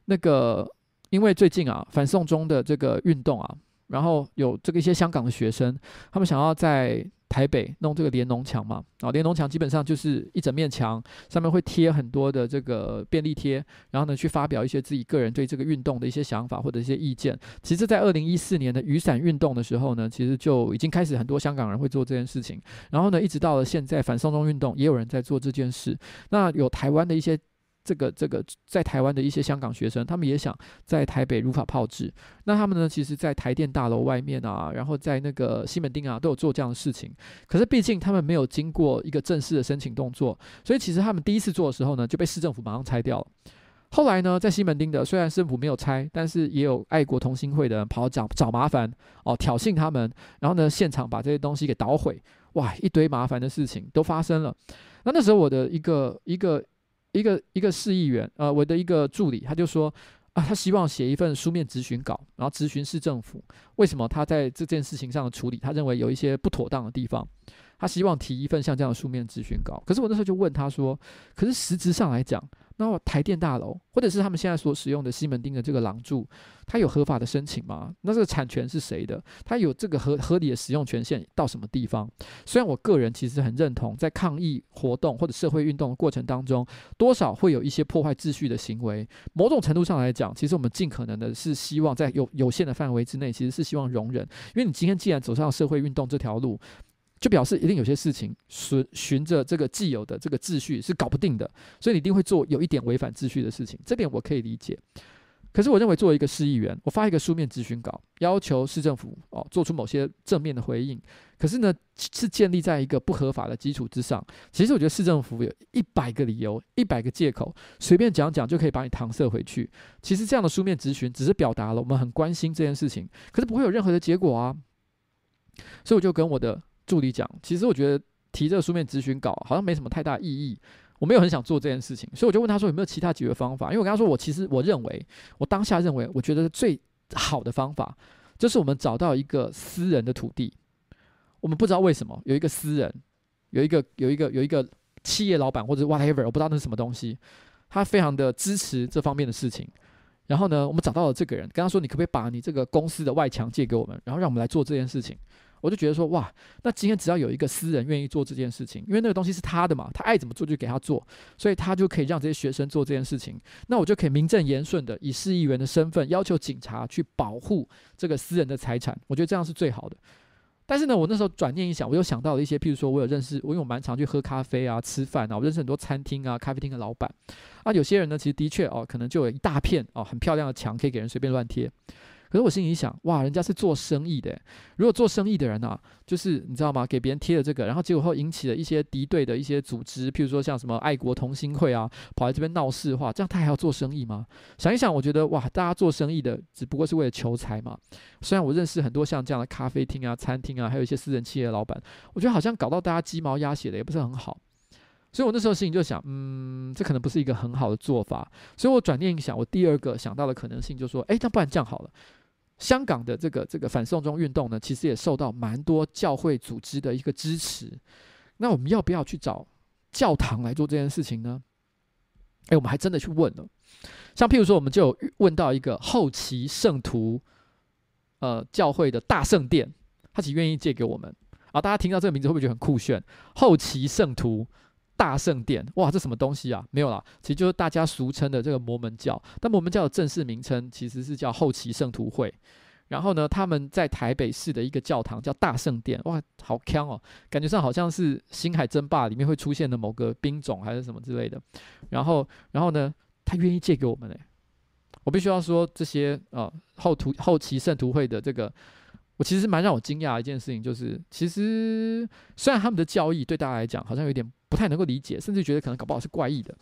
那个因为最近啊反送中的这个运动啊，然后有这个一些香港的学生，他们想要在台北弄这个连农墙嘛，啊，连农墙基本上就是一整面墙，上面会贴很多的这个便利贴，然后呢去发表一些自己个人对这个运动的一些想法或者一些意见。其实，在二零一四年的雨伞运动的时候呢，其实就已经开始很多香港人会做这件事情，然后呢，一直到了现在反送中运动，也有人在做这件事。那有台湾的一些。这个这个在台湾的一些香港学生，他们也想在台北如法炮制。那他们呢，其实，在台电大楼外面啊，然后在那个西门町啊，都有做这样的事情。可是，毕竟他们没有经过一个正式的申请动作，所以其实他们第一次做的时候呢，就被市政府马上拆掉了。后来呢，在西门町的，虽然政府没有拆，但是也有爱国同心会的人跑找找麻烦哦，挑衅他们，然后呢，现场把这些东西给捣毁。哇，一堆麻烦的事情都发生了。那那时候我的一个一个。一个一个市议员，呃，我的一个助理，他就说啊，他希望写一份书面咨询稿，然后咨询市政府，为什么他在这件事情上的处理，他认为有一些不妥当的地方，他希望提一份像这样的书面咨询稿。可是我那时候就问他说，可是实质上来讲。那台电大楼，或者是他们现在所使用的西门町的这个廊柱，它有合法的申请吗？那这个产权是谁的？它有这个合合理的使用权限到什么地方？虽然我个人其实很认同，在抗议活动或者社会运动的过程当中，多少会有一些破坏秩序的行为。某种程度上来讲，其实我们尽可能的是希望在有有限的范围之内，其实是希望容忍。因为你今天既然走上社会运动这条路，就表示一定有些事情循循着这个既有的这个秩序是搞不定的，所以你一定会做有一点违反秩序的事情，这点我可以理解。可是我认为作为一个市议员，我发一个书面质询稿，要求市政府哦做出某些正面的回应，可是呢是建立在一个不合法的基础之上。其实我觉得市政府有一百个理由、一百个借口，随便讲讲就可以把你搪塞回去。其实这样的书面质询只是表达了我们很关心这件事情，可是不会有任何的结果啊。所以我就跟我的。助理讲，其实我觉得提这个书面咨询稿好像没什么太大意义，我没有很想做这件事情，所以我就问他说有没有其他解决方法？因为我跟他说，我其实我认为，我当下认为，我觉得最好的方法就是我们找到一个私人的土地，我们不知道为什么有一个私人，有一个有一个有一个企业老板或者 whatever，我不知道那是什么东西，他非常的支持这方面的事情。然后呢，我们找到了这个人，跟他说，你可不可以把你这个公司的外墙借给我们，然后让我们来做这件事情。我就觉得说，哇，那今天只要有一个私人愿意做这件事情，因为那个东西是他的嘛，他爱怎么做就给他做，所以他就可以让这些学生做这件事情。那我就可以名正言顺的以市议员的身份要求警察去保护这个私人的财产。我觉得这样是最好的。但是呢，我那时候转念一想，我又想到了一些，譬如说我有认识，我因为我蛮常去喝咖啡啊、吃饭啊，我认识很多餐厅啊、咖啡厅的老板啊，有些人呢，其实的确哦，可能就有一大片哦很漂亮的墙可以给人随便乱贴。可是我心里想，哇，人家是做生意的。如果做生意的人啊，就是你知道吗？给别人贴了这个，然后结果后引起了一些敌对的一些组织，譬如说像什么爱国同心会啊，跑来这边闹事的话，这样他还要做生意吗？想一想，我觉得哇，大家做生意的只不过是为了求财嘛。虽然我认识很多像这样的咖啡厅啊、餐厅啊，还有一些私人企业的老板，我觉得好像搞到大家鸡毛鸭血的，也不是很好。所以我那时候心里就想，嗯，这可能不是一个很好的做法。所以我转念一想，我第二个想到的可能性就是说，诶，那不然这样好了。香港的这个这个反送中运动呢，其实也受到蛮多教会组织的一个支持。那我们要不要去找教堂来做这件事情呢？诶，我们还真的去问了。像譬如说，我们就问到一个后期圣徒呃教会的大圣殿，他其实愿意借给我们。啊，大家听到这个名字会不会觉得很酷炫？后期圣徒。大圣殿，哇，这什么东西啊？没有啦，其实就是大家俗称的这个摩门教。但摩门教的正式名称其实是叫后期圣徒会。然后呢，他们在台北市的一个教堂叫大圣殿，哇，好锵哦，感觉上好像是星海争霸里面会出现的某个兵种还是什么之类的。然后，然后呢，他愿意借给我们嘞。我必须要说，这些、呃、后徒后期圣徒会的这个。我其实蛮让我惊讶的一件事情，就是其实虽然他们的教义对大家来讲好像有点不太能够理解，甚至觉得可能搞不好是怪异的，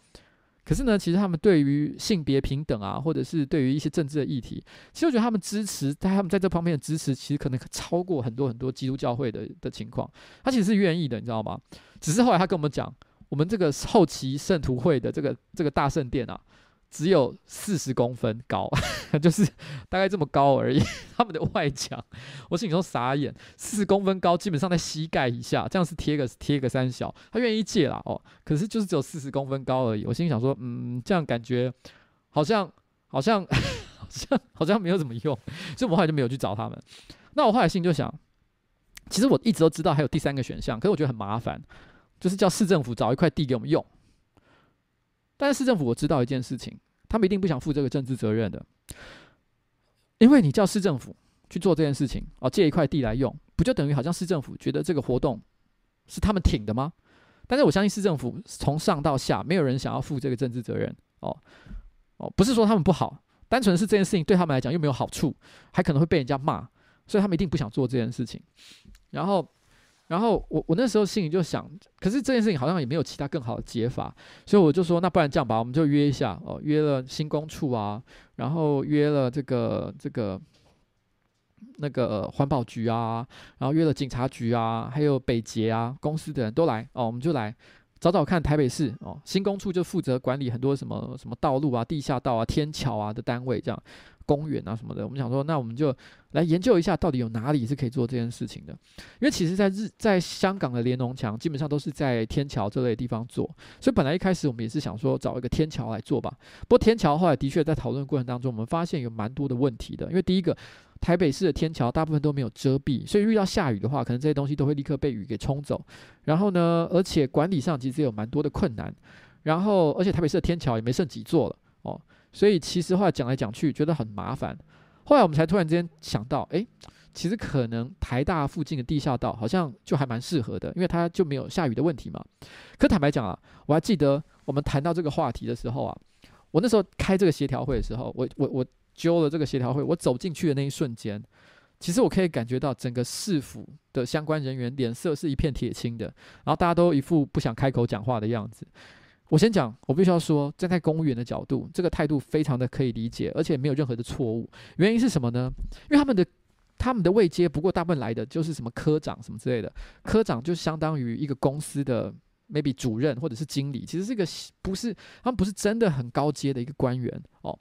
可是呢，其实他们对于性别平等啊，或者是对于一些政治的议题，其实我觉得他们支持，在他们在这方面的支持，其实可能超过很多很多基督教会的的情况。他其实是愿意的，你知道吗？只是后来他跟我们讲，我们这个后期圣徒会的这个这个大圣殿啊。只有四十公分高，(laughs) 就是大概这么高而已。他们的外墙，我心里说傻眼，四十公分高，基本上在膝盖以下，这样是贴个贴个三小，他愿意借啦哦。可是就是只有四十公分高而已。我心里想说，嗯，这样感觉好像好像好像好像没有怎么用，所以我后来就没有去找他们。那我后来心里就想，其实我一直都知道还有第三个选项，可是我觉得很麻烦，就是叫市政府找一块地给我们用。但是市政府我知道一件事情，他们一定不想负这个政治责任的，因为你叫市政府去做这件事情，哦，借一块地来用，不就等于好像市政府觉得这个活动是他们挺的吗？但是我相信市政府从上到下没有人想要负这个政治责任，哦哦，不是说他们不好，单纯是这件事情对他们来讲又没有好处，还可能会被人家骂，所以他们一定不想做这件事情。然后，然后我我那时候心里就想，可是这件事情好像也没有其他更好的解法，所以我就说，那不然这样吧，我们就约一下哦，约了新工处啊，然后约了这个这个。那个环保局啊，然后约了警察局啊，还有北捷啊，公司的人都来哦，我们就来找找看台北市哦，新工处就负责管理很多什么什么道路啊、地下道啊、天桥啊的单位，这样公园啊什么的。我们想说，那我们就来研究一下，到底有哪里是可以做这件事情的。因为其实，在日在香港的连侬墙基本上都是在天桥这类地方做，所以本来一开始我们也是想说找一个天桥来做吧。不过天桥后来的确在讨论过程当中，我们发现有蛮多的问题的，因为第一个。台北市的天桥大部分都没有遮蔽，所以遇到下雨的话，可能这些东西都会立刻被雨给冲走。然后呢，而且管理上其实有蛮多的困难。然后，而且台北市的天桥也没剩几座了哦，所以其实话讲来讲去，觉得很麻烦。后来我们才突然之间想到，诶，其实可能台大附近的地下道好像就还蛮适合的，因为它就没有下雨的问题嘛。可坦白讲啊，我还记得我们谈到这个话题的时候啊，我那时候开这个协调会的时候，我我我。揪了这个协调会，我走进去的那一瞬间，其实我可以感觉到整个市府的相关人员脸色是一片铁青的，然后大家都一副不想开口讲话的样子。我先讲，我必须要说，站在公务员的角度，这个态度非常的可以理解，而且没有任何的错误。原因是什么呢？因为他们的他们的位阶，不过大部分来的就是什么科长什么之类的，科长就相当于一个公司的 maybe 主任或者是经理，其实这个不是他们不是真的很高阶的一个官员哦。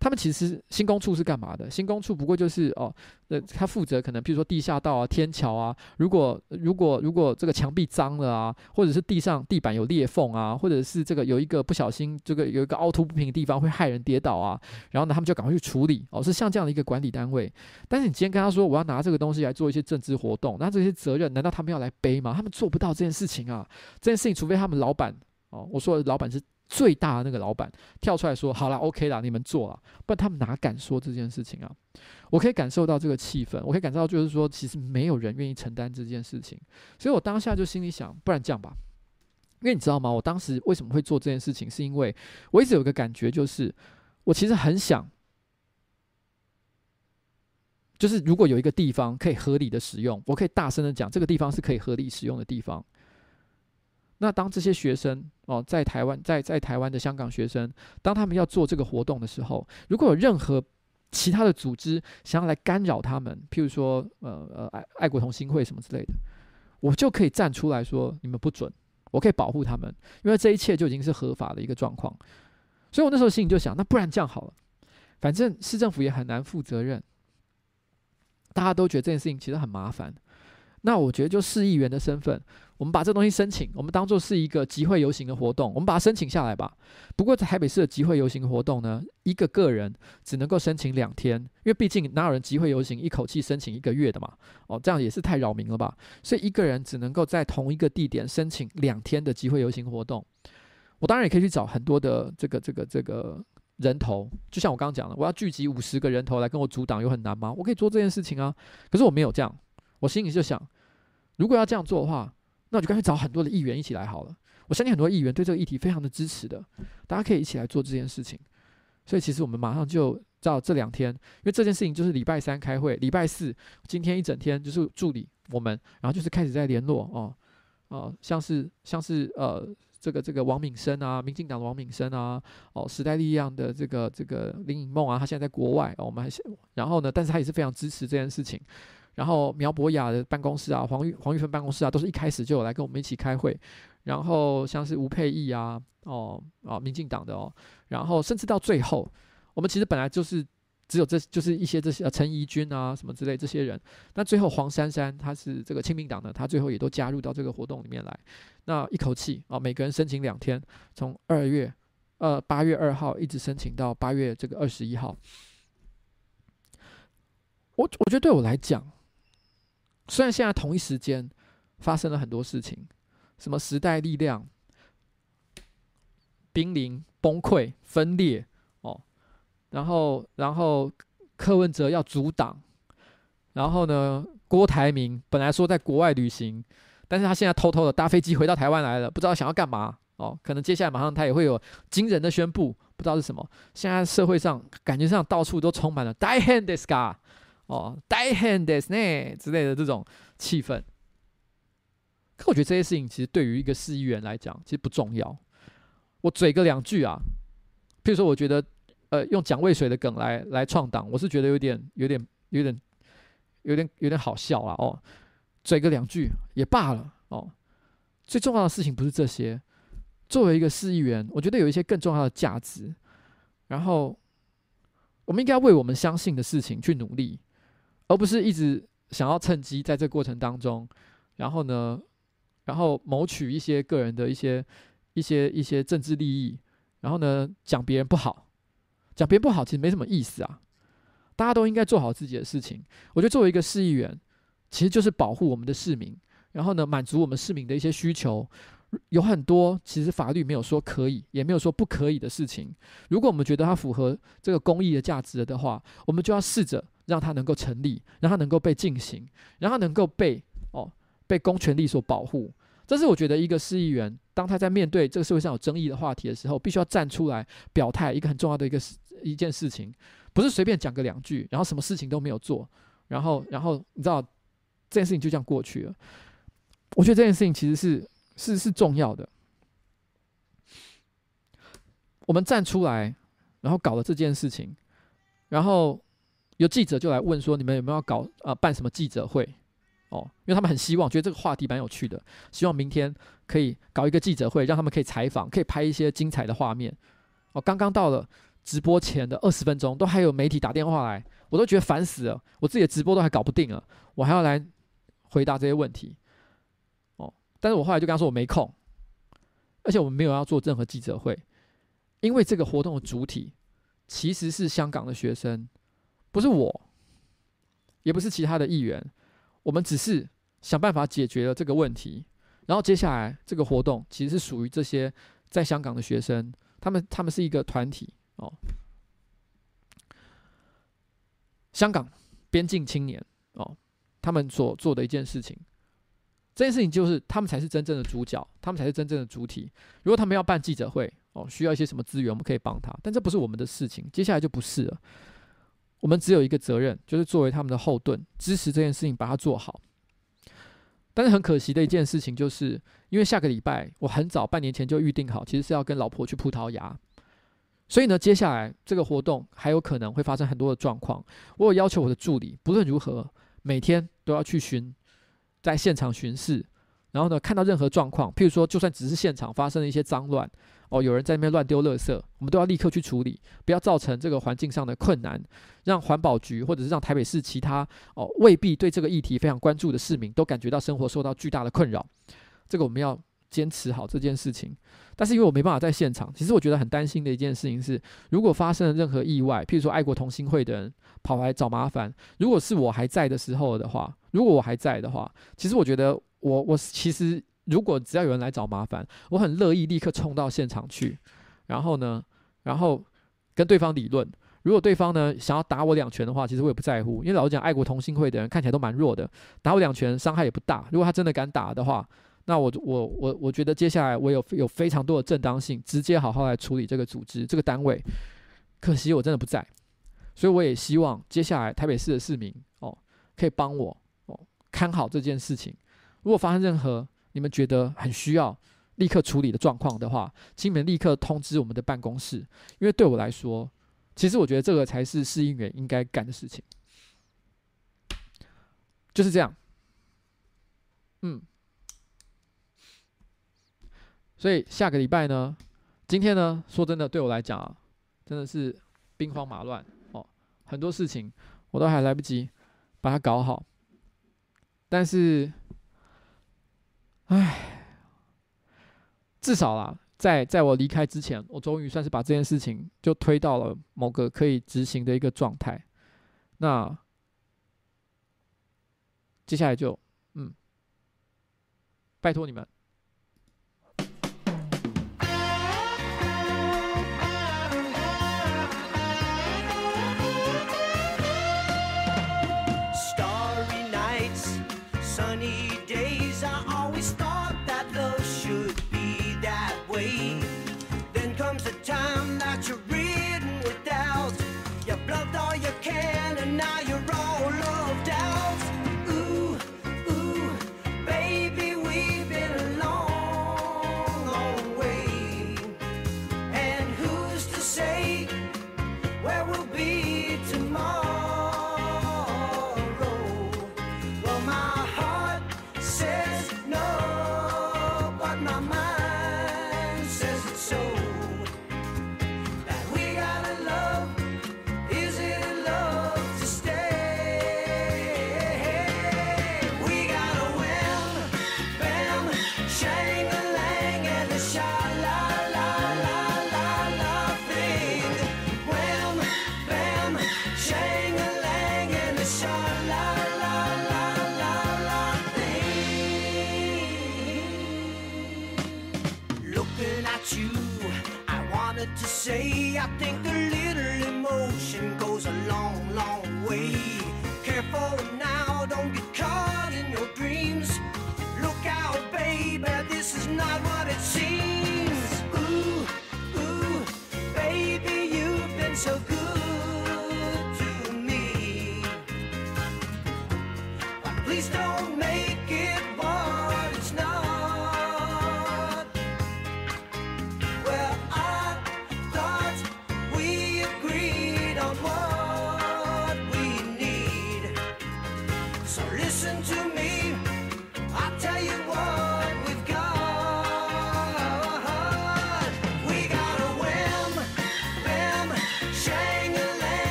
他们其实新工处是干嘛的？新工处不过就是哦，呃，他负责可能比如说地下道啊、天桥啊，如果如果如果这个墙壁脏了啊，或者是地上地板有裂缝啊，或者是这个有一个不小心这个有一个凹凸不平的地方会害人跌倒啊，然后呢，他们就赶快去处理哦，是像这样的一个管理单位。但是你今天跟他说我要拿这个东西来做一些政治活动，那这些责任难道他们要来背吗？他们做不到这件事情啊，这件事情除非他们老板哦，我说的老板是。最大的那个老板跳出来说：“好了，OK 了，你们做了。”不然他们哪敢说这件事情啊？我可以感受到这个气氛，我可以感受到就是说，其实没有人愿意承担这件事情。所以我当下就心里想：不然这样吧，因为你知道吗？我当时为什么会做这件事情，是因为我一直有个感觉，就是我其实很想，就 (laughs) 是如果有一个地方可以合理的使用，我可以大声的讲，这个地方是可以合理使用的地方。那当这些学生哦，在台湾，在在台湾的香港学生，当他们要做这个活动的时候，如果有任何其他的组织想要来干扰他们，譬如说呃呃爱爱国同心会什么之类的，我就可以站出来说你们不准，我可以保护他们，因为这一切就已经是合法的一个状况。所以我那时候心里就想，那不然这样好了，反正市政府也很难负责任，大家都觉得这件事情其实很麻烦。那我觉得，就市议员的身份，我们把这东西申请，我们当做是一个集会游行的活动，我们把它申请下来吧。不过，在台北市的集会游行活动呢，一个个人只能够申请两天，因为毕竟哪有人集会游行一口气申请一个月的嘛？哦，这样也是太扰民了吧？所以一个人只能够在同一个地点申请两天的集会游行活动。我当然也可以去找很多的这个这个这个人头，就像我刚刚讲的，我要聚集五十个人头来跟我阻挡，有很难吗？我可以做这件事情啊，可是我没有这样。我心里就想，如果要这样做的话，那我就干脆找很多的议员一起来好了。我相信很多议员对这个议题非常的支持的，大家可以一起来做这件事情。所以其实我们马上就照这两天，因为这件事情就是礼拜三开会，礼拜四今天一整天就是助理我们，然后就是开始在联络哦哦，像是像是呃这个这个王敏生啊，民进党的王敏生啊，哦时代力量的这个这个林颖梦啊，他现在在国外，哦、我们还是然后呢，但是他也是非常支持这件事情。然后苗博雅的办公室啊，黄玉黄玉芬办公室啊，都是一开始就有来跟我们一起开会。然后像是吴佩义啊，哦啊，民进党的哦，然后甚至到最后，我们其实本来就是只有这就是一些这些陈怡君啊什么之类这些人。那最后黄珊珊她是这个亲民党的，她最后也都加入到这个活动里面来。那一口气啊，每个人申请两天，从二月呃八月二号一直申请到八月这个二十一号。我我觉得对我来讲，虽然现在同一时间发生了很多事情，什么时代力量濒临崩溃分裂哦，然后然后柯文哲要组党，然后呢，郭台铭本来说在国外旅行，但是他现在偷偷的搭飞机回到台湾来了，不知道想要干嘛哦，可能接下来马上他也会有惊人的宣布，不知道是什么。现在社会上感觉上到处都充满了大(laughs) 変ですか。 哦，大変ですね之类的这种气氛，可我觉得这些事情其实对于一个市议员来讲，其实不重要。我嘴个两句啊，譬如说，我觉得，呃，用蒋渭水的梗来来创党，我是觉得有点、有点、有点、有点、有点好笑啊。哦，嘴个两句也罢了。哦，最重要的事情不是这些。作为一个市议员，我觉得有一些更重要的价值，然后我们应该为我们相信的事情去努力。 而不是一直想要趁机在这过程当中，然后呢，然后谋取一些个人的一些、一些、一些政治利益，然后呢，讲别人不好，讲别人不好其实没什么意思啊。大家都应该做好自己的事情。我觉得作为一个市议员，其实就是保护我们的市民，然后呢，满足我们市民的一些需求。有很多其实法律没有说可以，也没有说不可以的事情。如果我们觉得它符合这个公益的价值的话，我们就要试着。让它能够成立，让它能够被进行，让它能够被哦被公权力所保护。这是我觉得一个市议员，当他在面对这个社会上有争议的话题的时候，必须要站出来表态。一个很重要的一个一件事情，不是随便讲个两句，然后什么事情都没有做，然后然后你知道这件事情就这样过去了。我觉得这件事情其实是是是重要的。我们站出来，然后搞了这件事情，然后。有记者就来问说：“你们有没有搞啊、呃？办什么记者会？哦，因为他们很希望，觉得这个话题蛮有趣的，希望明天可以搞一个记者会，让他们可以采访，可以拍一些精彩的画面。哦，刚刚到了直播前的二十分钟，都还有媒体打电话来，我都觉得烦死了。我自己的直播都还搞不定了，我还要来回答这些问题。哦，但是我后来就跟他说我没空，而且我们没有要做任何记者会，因为这个活动的主体其实是香港的学生。”不是我，也不是其他的议员，我们只是想办法解决了这个问题。然后接下来这个活动其实是属于这些在香港的学生，他们他们是一个团体哦，香港边境青年哦，他们所做的一件事情，这件事情就是他们才是真正的主角，他们才是真正的主体。如果他们要办记者会哦，需要一些什么资源，我们可以帮他，但这不是我们的事情。接下来就不是了。我们只有一个责任，就是作为他们的后盾，支持这件事情，把它做好。但是很可惜的一件事情，就是因为下个礼拜我很早半年前就预定好，其实是要跟老婆去葡萄牙，所以呢，接下来这个活动还有可能会发生很多的状况。我有要求我的助理，不论如何，每天都要去巡，在现场巡视，然后呢，看到任何状况，譬如说，就算只是现场发生了一些脏乱。哦，有人在那边乱丢垃圾，我们都要立刻去处理，不要造成这个环境上的困难，让环保局或者是让台北市其他哦未必对这个议题非常关注的市民都感觉到生活受到巨大的困扰。这个我们要坚持好这件事情。但是因为我没办法在现场，其实我觉得很担心的一件事情是，如果发生了任何意外，譬如说爱国同心会的人跑来找麻烦，如果是我还在的时候的话，如果我还在的话，其实我觉得我我其实。如果只要有人来找麻烦，我很乐意立刻冲到现场去，然后呢，然后跟对方理论。如果对方呢想要打我两拳的话，其实我也不在乎，因为老实讲，爱国同心会的人看起来都蛮弱的，打我两拳伤害也不大。如果他真的敢打的话，那我我我我觉得接下来我有有非常多的正当性，直接好好来处理这个组织这个单位。可惜我真的不在，所以我也希望接下来台北市的市民哦，可以帮我哦看好这件事情。如果发生任何你们觉得很需要立刻处理的状况的话，请你们立刻通知我们的办公室，因为对我来说，其实我觉得这个才是市议员应该干的事情。就是这样，嗯。所以下个礼拜呢，今天呢，说真的，对我来讲啊，真的是兵荒马乱哦，很多事情我都还来不及把它搞好，但是。唉，至少啦，在在我离开之前，我终于算是把这件事情就推到了某个可以执行的一个状态。那接下来就嗯，拜托你们。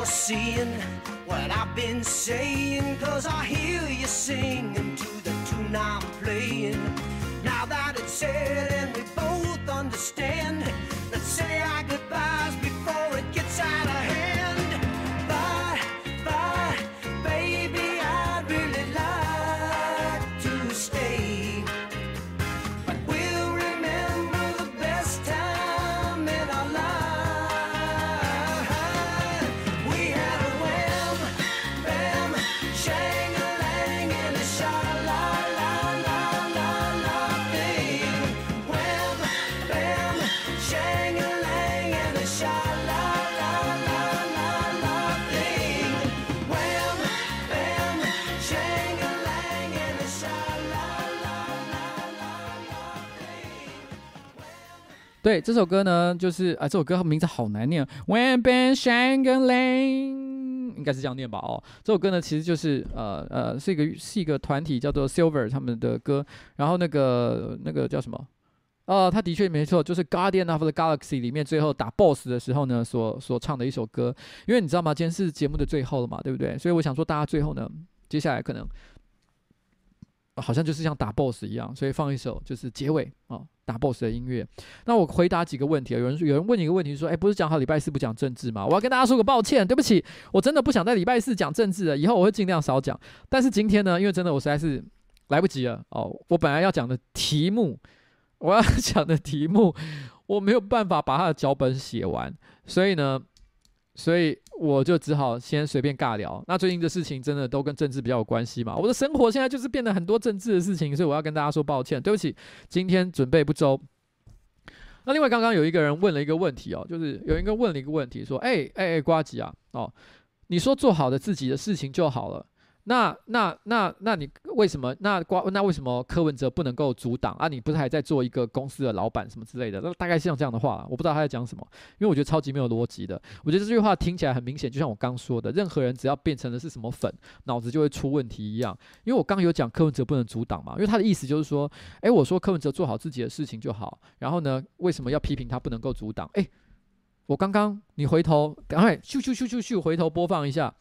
you're seeing what I've been saying. Cause I hear you singing to the tune I'm playing. Now that it's said 对，这首歌呢，就是啊，这首歌名字好难念，Wham Bam Shack-a-Lang，应该是这样念吧？哦，这首歌呢，其实就是呃呃，是一个是一个团体叫做 Silver 他们的歌，然后那个那个叫什么？哦，他的确没错，就是 Guardian of the Galaxy 里面最后打 BOSS 的时候呢，所所唱的一首歌。因为你知道吗？今天是节目的最后了嘛，对不对？所以我想说，大家最后呢，接下来可能。好像就是像打 BOSS 一样，所以放一首就是结尾啊、哦、打 BOSS 的音乐。那我回答几个问题啊，有人有人问你一个问题说，哎，不是讲好礼拜四不讲政治吗？我要跟大家说个抱歉，对不起，我真的不想在礼拜四讲政治了，以后我会尽量少讲。但是今天呢，因为真的我实在是来不及了哦，我本来要讲的题目，我要 (laughs) 讲的题目，我没有办法把它的脚本写完，所以呢。所以我就只好先随便尬聊。那最近的事情真的都跟政治比较有关系嘛？我的生活现在就是变得很多政治的事情，所以我要跟大家说抱歉，对不起，今天准备不周。那另外刚刚有一个人问了一个问题哦，就是有一个问了一个问题说：“哎哎哎，瓜吉啊，哦，你说做好的自己的事情就好了，那那那那你为什么那瓜那为什么柯文哲不能够阻挡啊？你不是还在做一个公司的老板什么之类的？那大概像这样的话，我不知道他在讲什么，因为我觉得超级没有逻辑的。我觉得这句话听起来很明显，就像我刚说的，任何人只要变成的是什么粉，脑子就会出问题一样。因为我刚有讲柯文哲不能阻挡嘛，因为他的意思就是说，诶，我说柯文哲做好自己的事情就好，然后呢，为什么要批评他不能够阻挡？诶，我刚刚你回头赶快咻咻咻咻咻回头播放一下。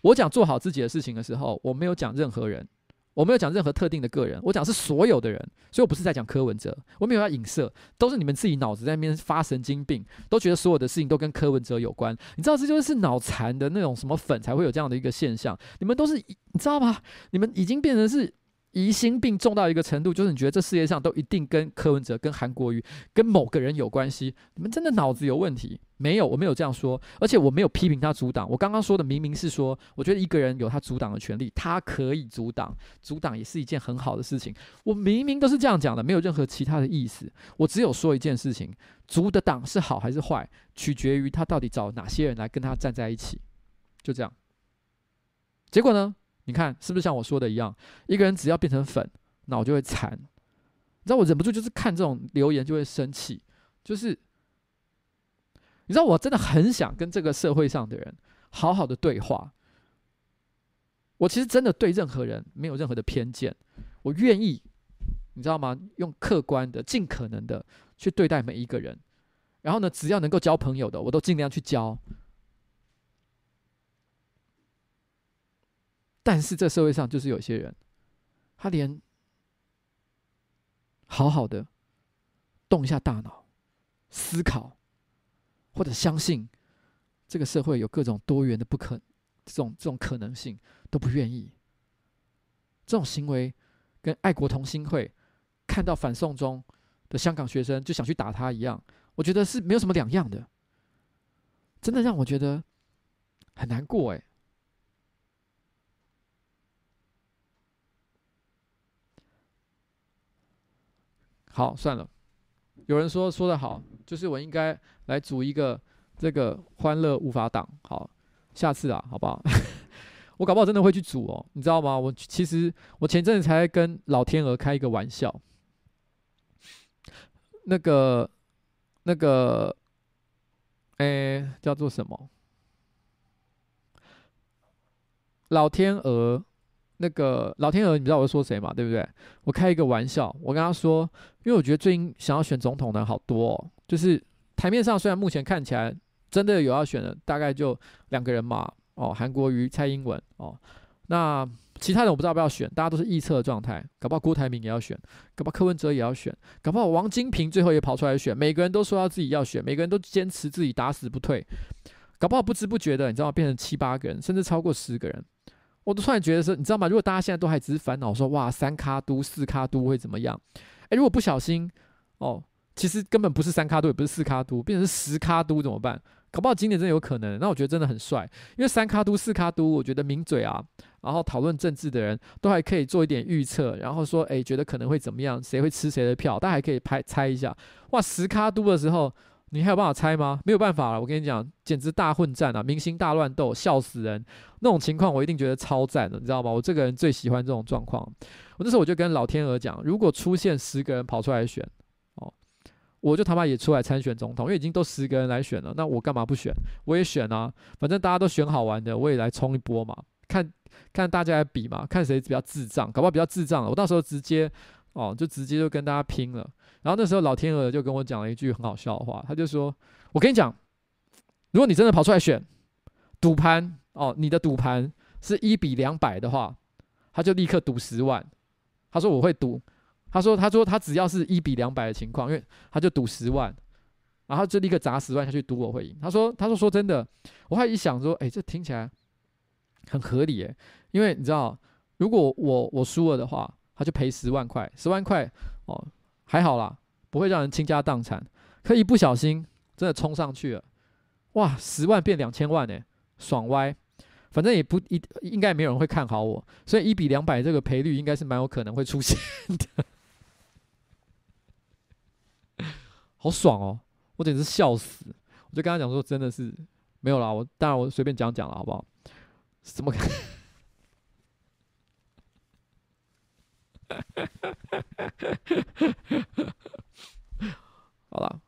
我讲做好自己的事情的时候，我没有讲任何人，我没有讲任何特定的个人，我讲是所有的人，所以我不是在讲柯文哲，我没有要影射，都是你们自己脑子在那边发神经病，都觉得所有的事情都跟柯文哲有关，你知道这就是脑残的那种什么粉才会有这样的一个现象，你们都是你知道吗？你们已经变成是。疑心病重到一个程度，就是你觉得这世界上都一定跟柯文哲、跟韩国瑜、跟某个人有关系。你们真的脑子有问题？没有，我没有这样说，而且我没有批评他阻挡。我刚刚说的明明是说，我觉得一个人有他阻挡的权利，他可以阻挡，阻挡也是一件很好的事情。我明明都是这样讲的，没有任何其他的意思。我只有说一件事情：阻的挡是好还是坏，取决于他到底找哪些人来跟他站在一起。就这样。结果呢？你看是不是像我说的一样？一个人只要变成粉，脑就会残。你知道我忍不住就是看这种留言就会生气，就是你知道我真的很想跟这个社会上的人好好的对话。我其实真的对任何人没有任何的偏见，我愿意，你知道吗？用客观的、尽可能的去对待每一个人。然后呢，只要能够交朋友的，我都尽量去交。但是这社会上就是有些人，他连好好的动一下大脑思考，或者相信这个社会有各种多元的不可这种这种可能性都不愿意。这种行为跟爱国同心会看到反送中的香港学生就想去打他一样，我觉得是没有什么两样的。真的让我觉得很难过哎。好，算了。有人说说的好，就是我应该来组一个这个欢乐无法党。好，下次啊，好不好？(laughs) 我搞不好真的会去组哦，你知道吗？我其实我前阵子才跟老天鹅开一个玩笑。那个那个，哎，叫做什么？老天鹅。那个老天鹅，你知道我说谁吗？对不对？我开一个玩笑，我跟他说，因为我觉得最近想要选总统的人好多哦，就是台面上虽然目前看起来真的有要选的，大概就两个人嘛，哦，韩国瑜、蔡英文哦，那其他人我不知道要不要选，大家都是预测的状态，搞不好郭台铭也要选，搞不好柯文哲也要选，搞不好王金平最后也跑出来选，每个人都说要自己要选，每个人都坚持自己打死不退，搞不好不知不觉的，你知道？变成七八个人，甚至超过十个人。我都突然觉得说，你知道吗？如果大家现在都还只是烦恼说，哇，三咖都、四咖都会怎么样？诶，如果不小心，哦，其实根本不是三咖都，也不是四咖都，变成十咖都怎么办？搞不好今年真的有可能。那我觉得真的很帅，因为三咖都、四咖都，我觉得名嘴啊，然后讨论政治的人都还可以做一点预测，然后说，诶，觉得可能会怎么样？谁会吃谁的票？大家还可以拍猜一下。哇，十咖都的时候。你还有办法猜吗？没有办法了，我跟你讲，简直大混战啊，明星大乱斗，笑死人！那种情况我一定觉得超赞的，你知道吗？我这个人最喜欢这种状况。我那时候我就跟老天鹅讲，如果出现十个人跑出来选，哦，我就他妈也出来参选总统，因为已经都十个人来选了，那我干嘛不选？我也选啊，反正大家都选好玩的，我也来冲一波嘛，看看大家来比嘛，看谁比较智障，搞不好比较智障了，我到时候直接哦，就直接就跟大家拼了。然后那时候老天鹅就跟我讲了一句很好笑的话，他就说：“我跟你讲，如果你真的跑出来选赌盘哦，你的赌盘是一比两百的话，他就立刻赌十万。他说我会赌，他说他说他只要是一比两百的情况，因为他就赌十万，然后就立刻砸十万下去赌我会赢。他说他说说真的，我还一想说，哎，这听起来很合理诶，因为你知道，如果我我输了的话，他就赔十万块，十万块哦。”还好啦，不会让人倾家荡产。可一不小心真的冲上去了，哇，十万变两千万呢，爽歪。反正也不一应该没有人会看好我，所以一比两百这个赔率应该是蛮有可能会出现的。(laughs) 好爽哦，我简直笑死！我就跟他讲说，真的是没有啦，我当然我随便讲讲了，好不好？怎么 (laughs) 好了，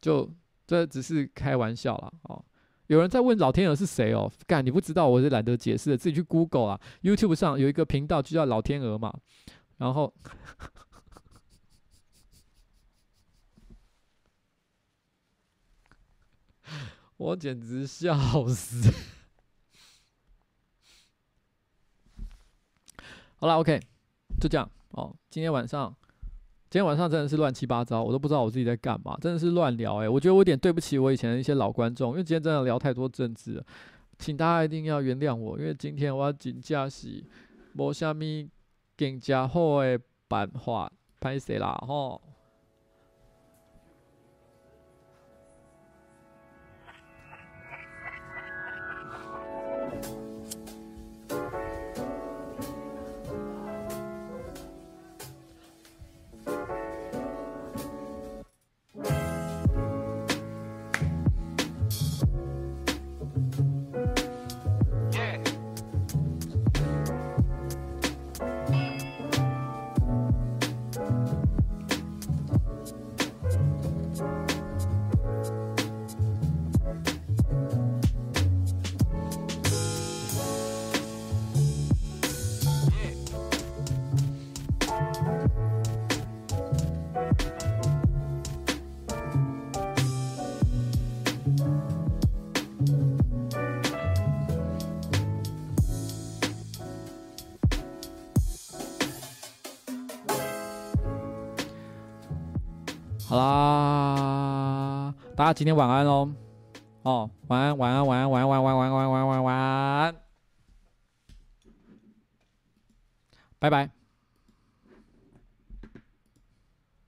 就这只是开玩笑啦。哦。有人在问老天鹅是谁哦？干，你不知道，我是懒得解释的，自己去 Google 啊。YouTube 上有一个频道就叫老天鹅嘛。然后，(laughs) 我简直笑死。好了，OK，就这样哦。今天晚上。今天晚上真的是乱七八糟，我都不知道我自己在干嘛，真的是乱聊诶，我觉得我有点对不起我以前的一些老观众，因为今天真的聊太多政治，请大家一定要原谅我，因为今天我要请假是无虾米更加好的办法，歹势啦吼。今天晚安喽！哦，晚安，晚安，晚安，晚安，晚安，晚安，晚安，晚安，晚安，拜拜。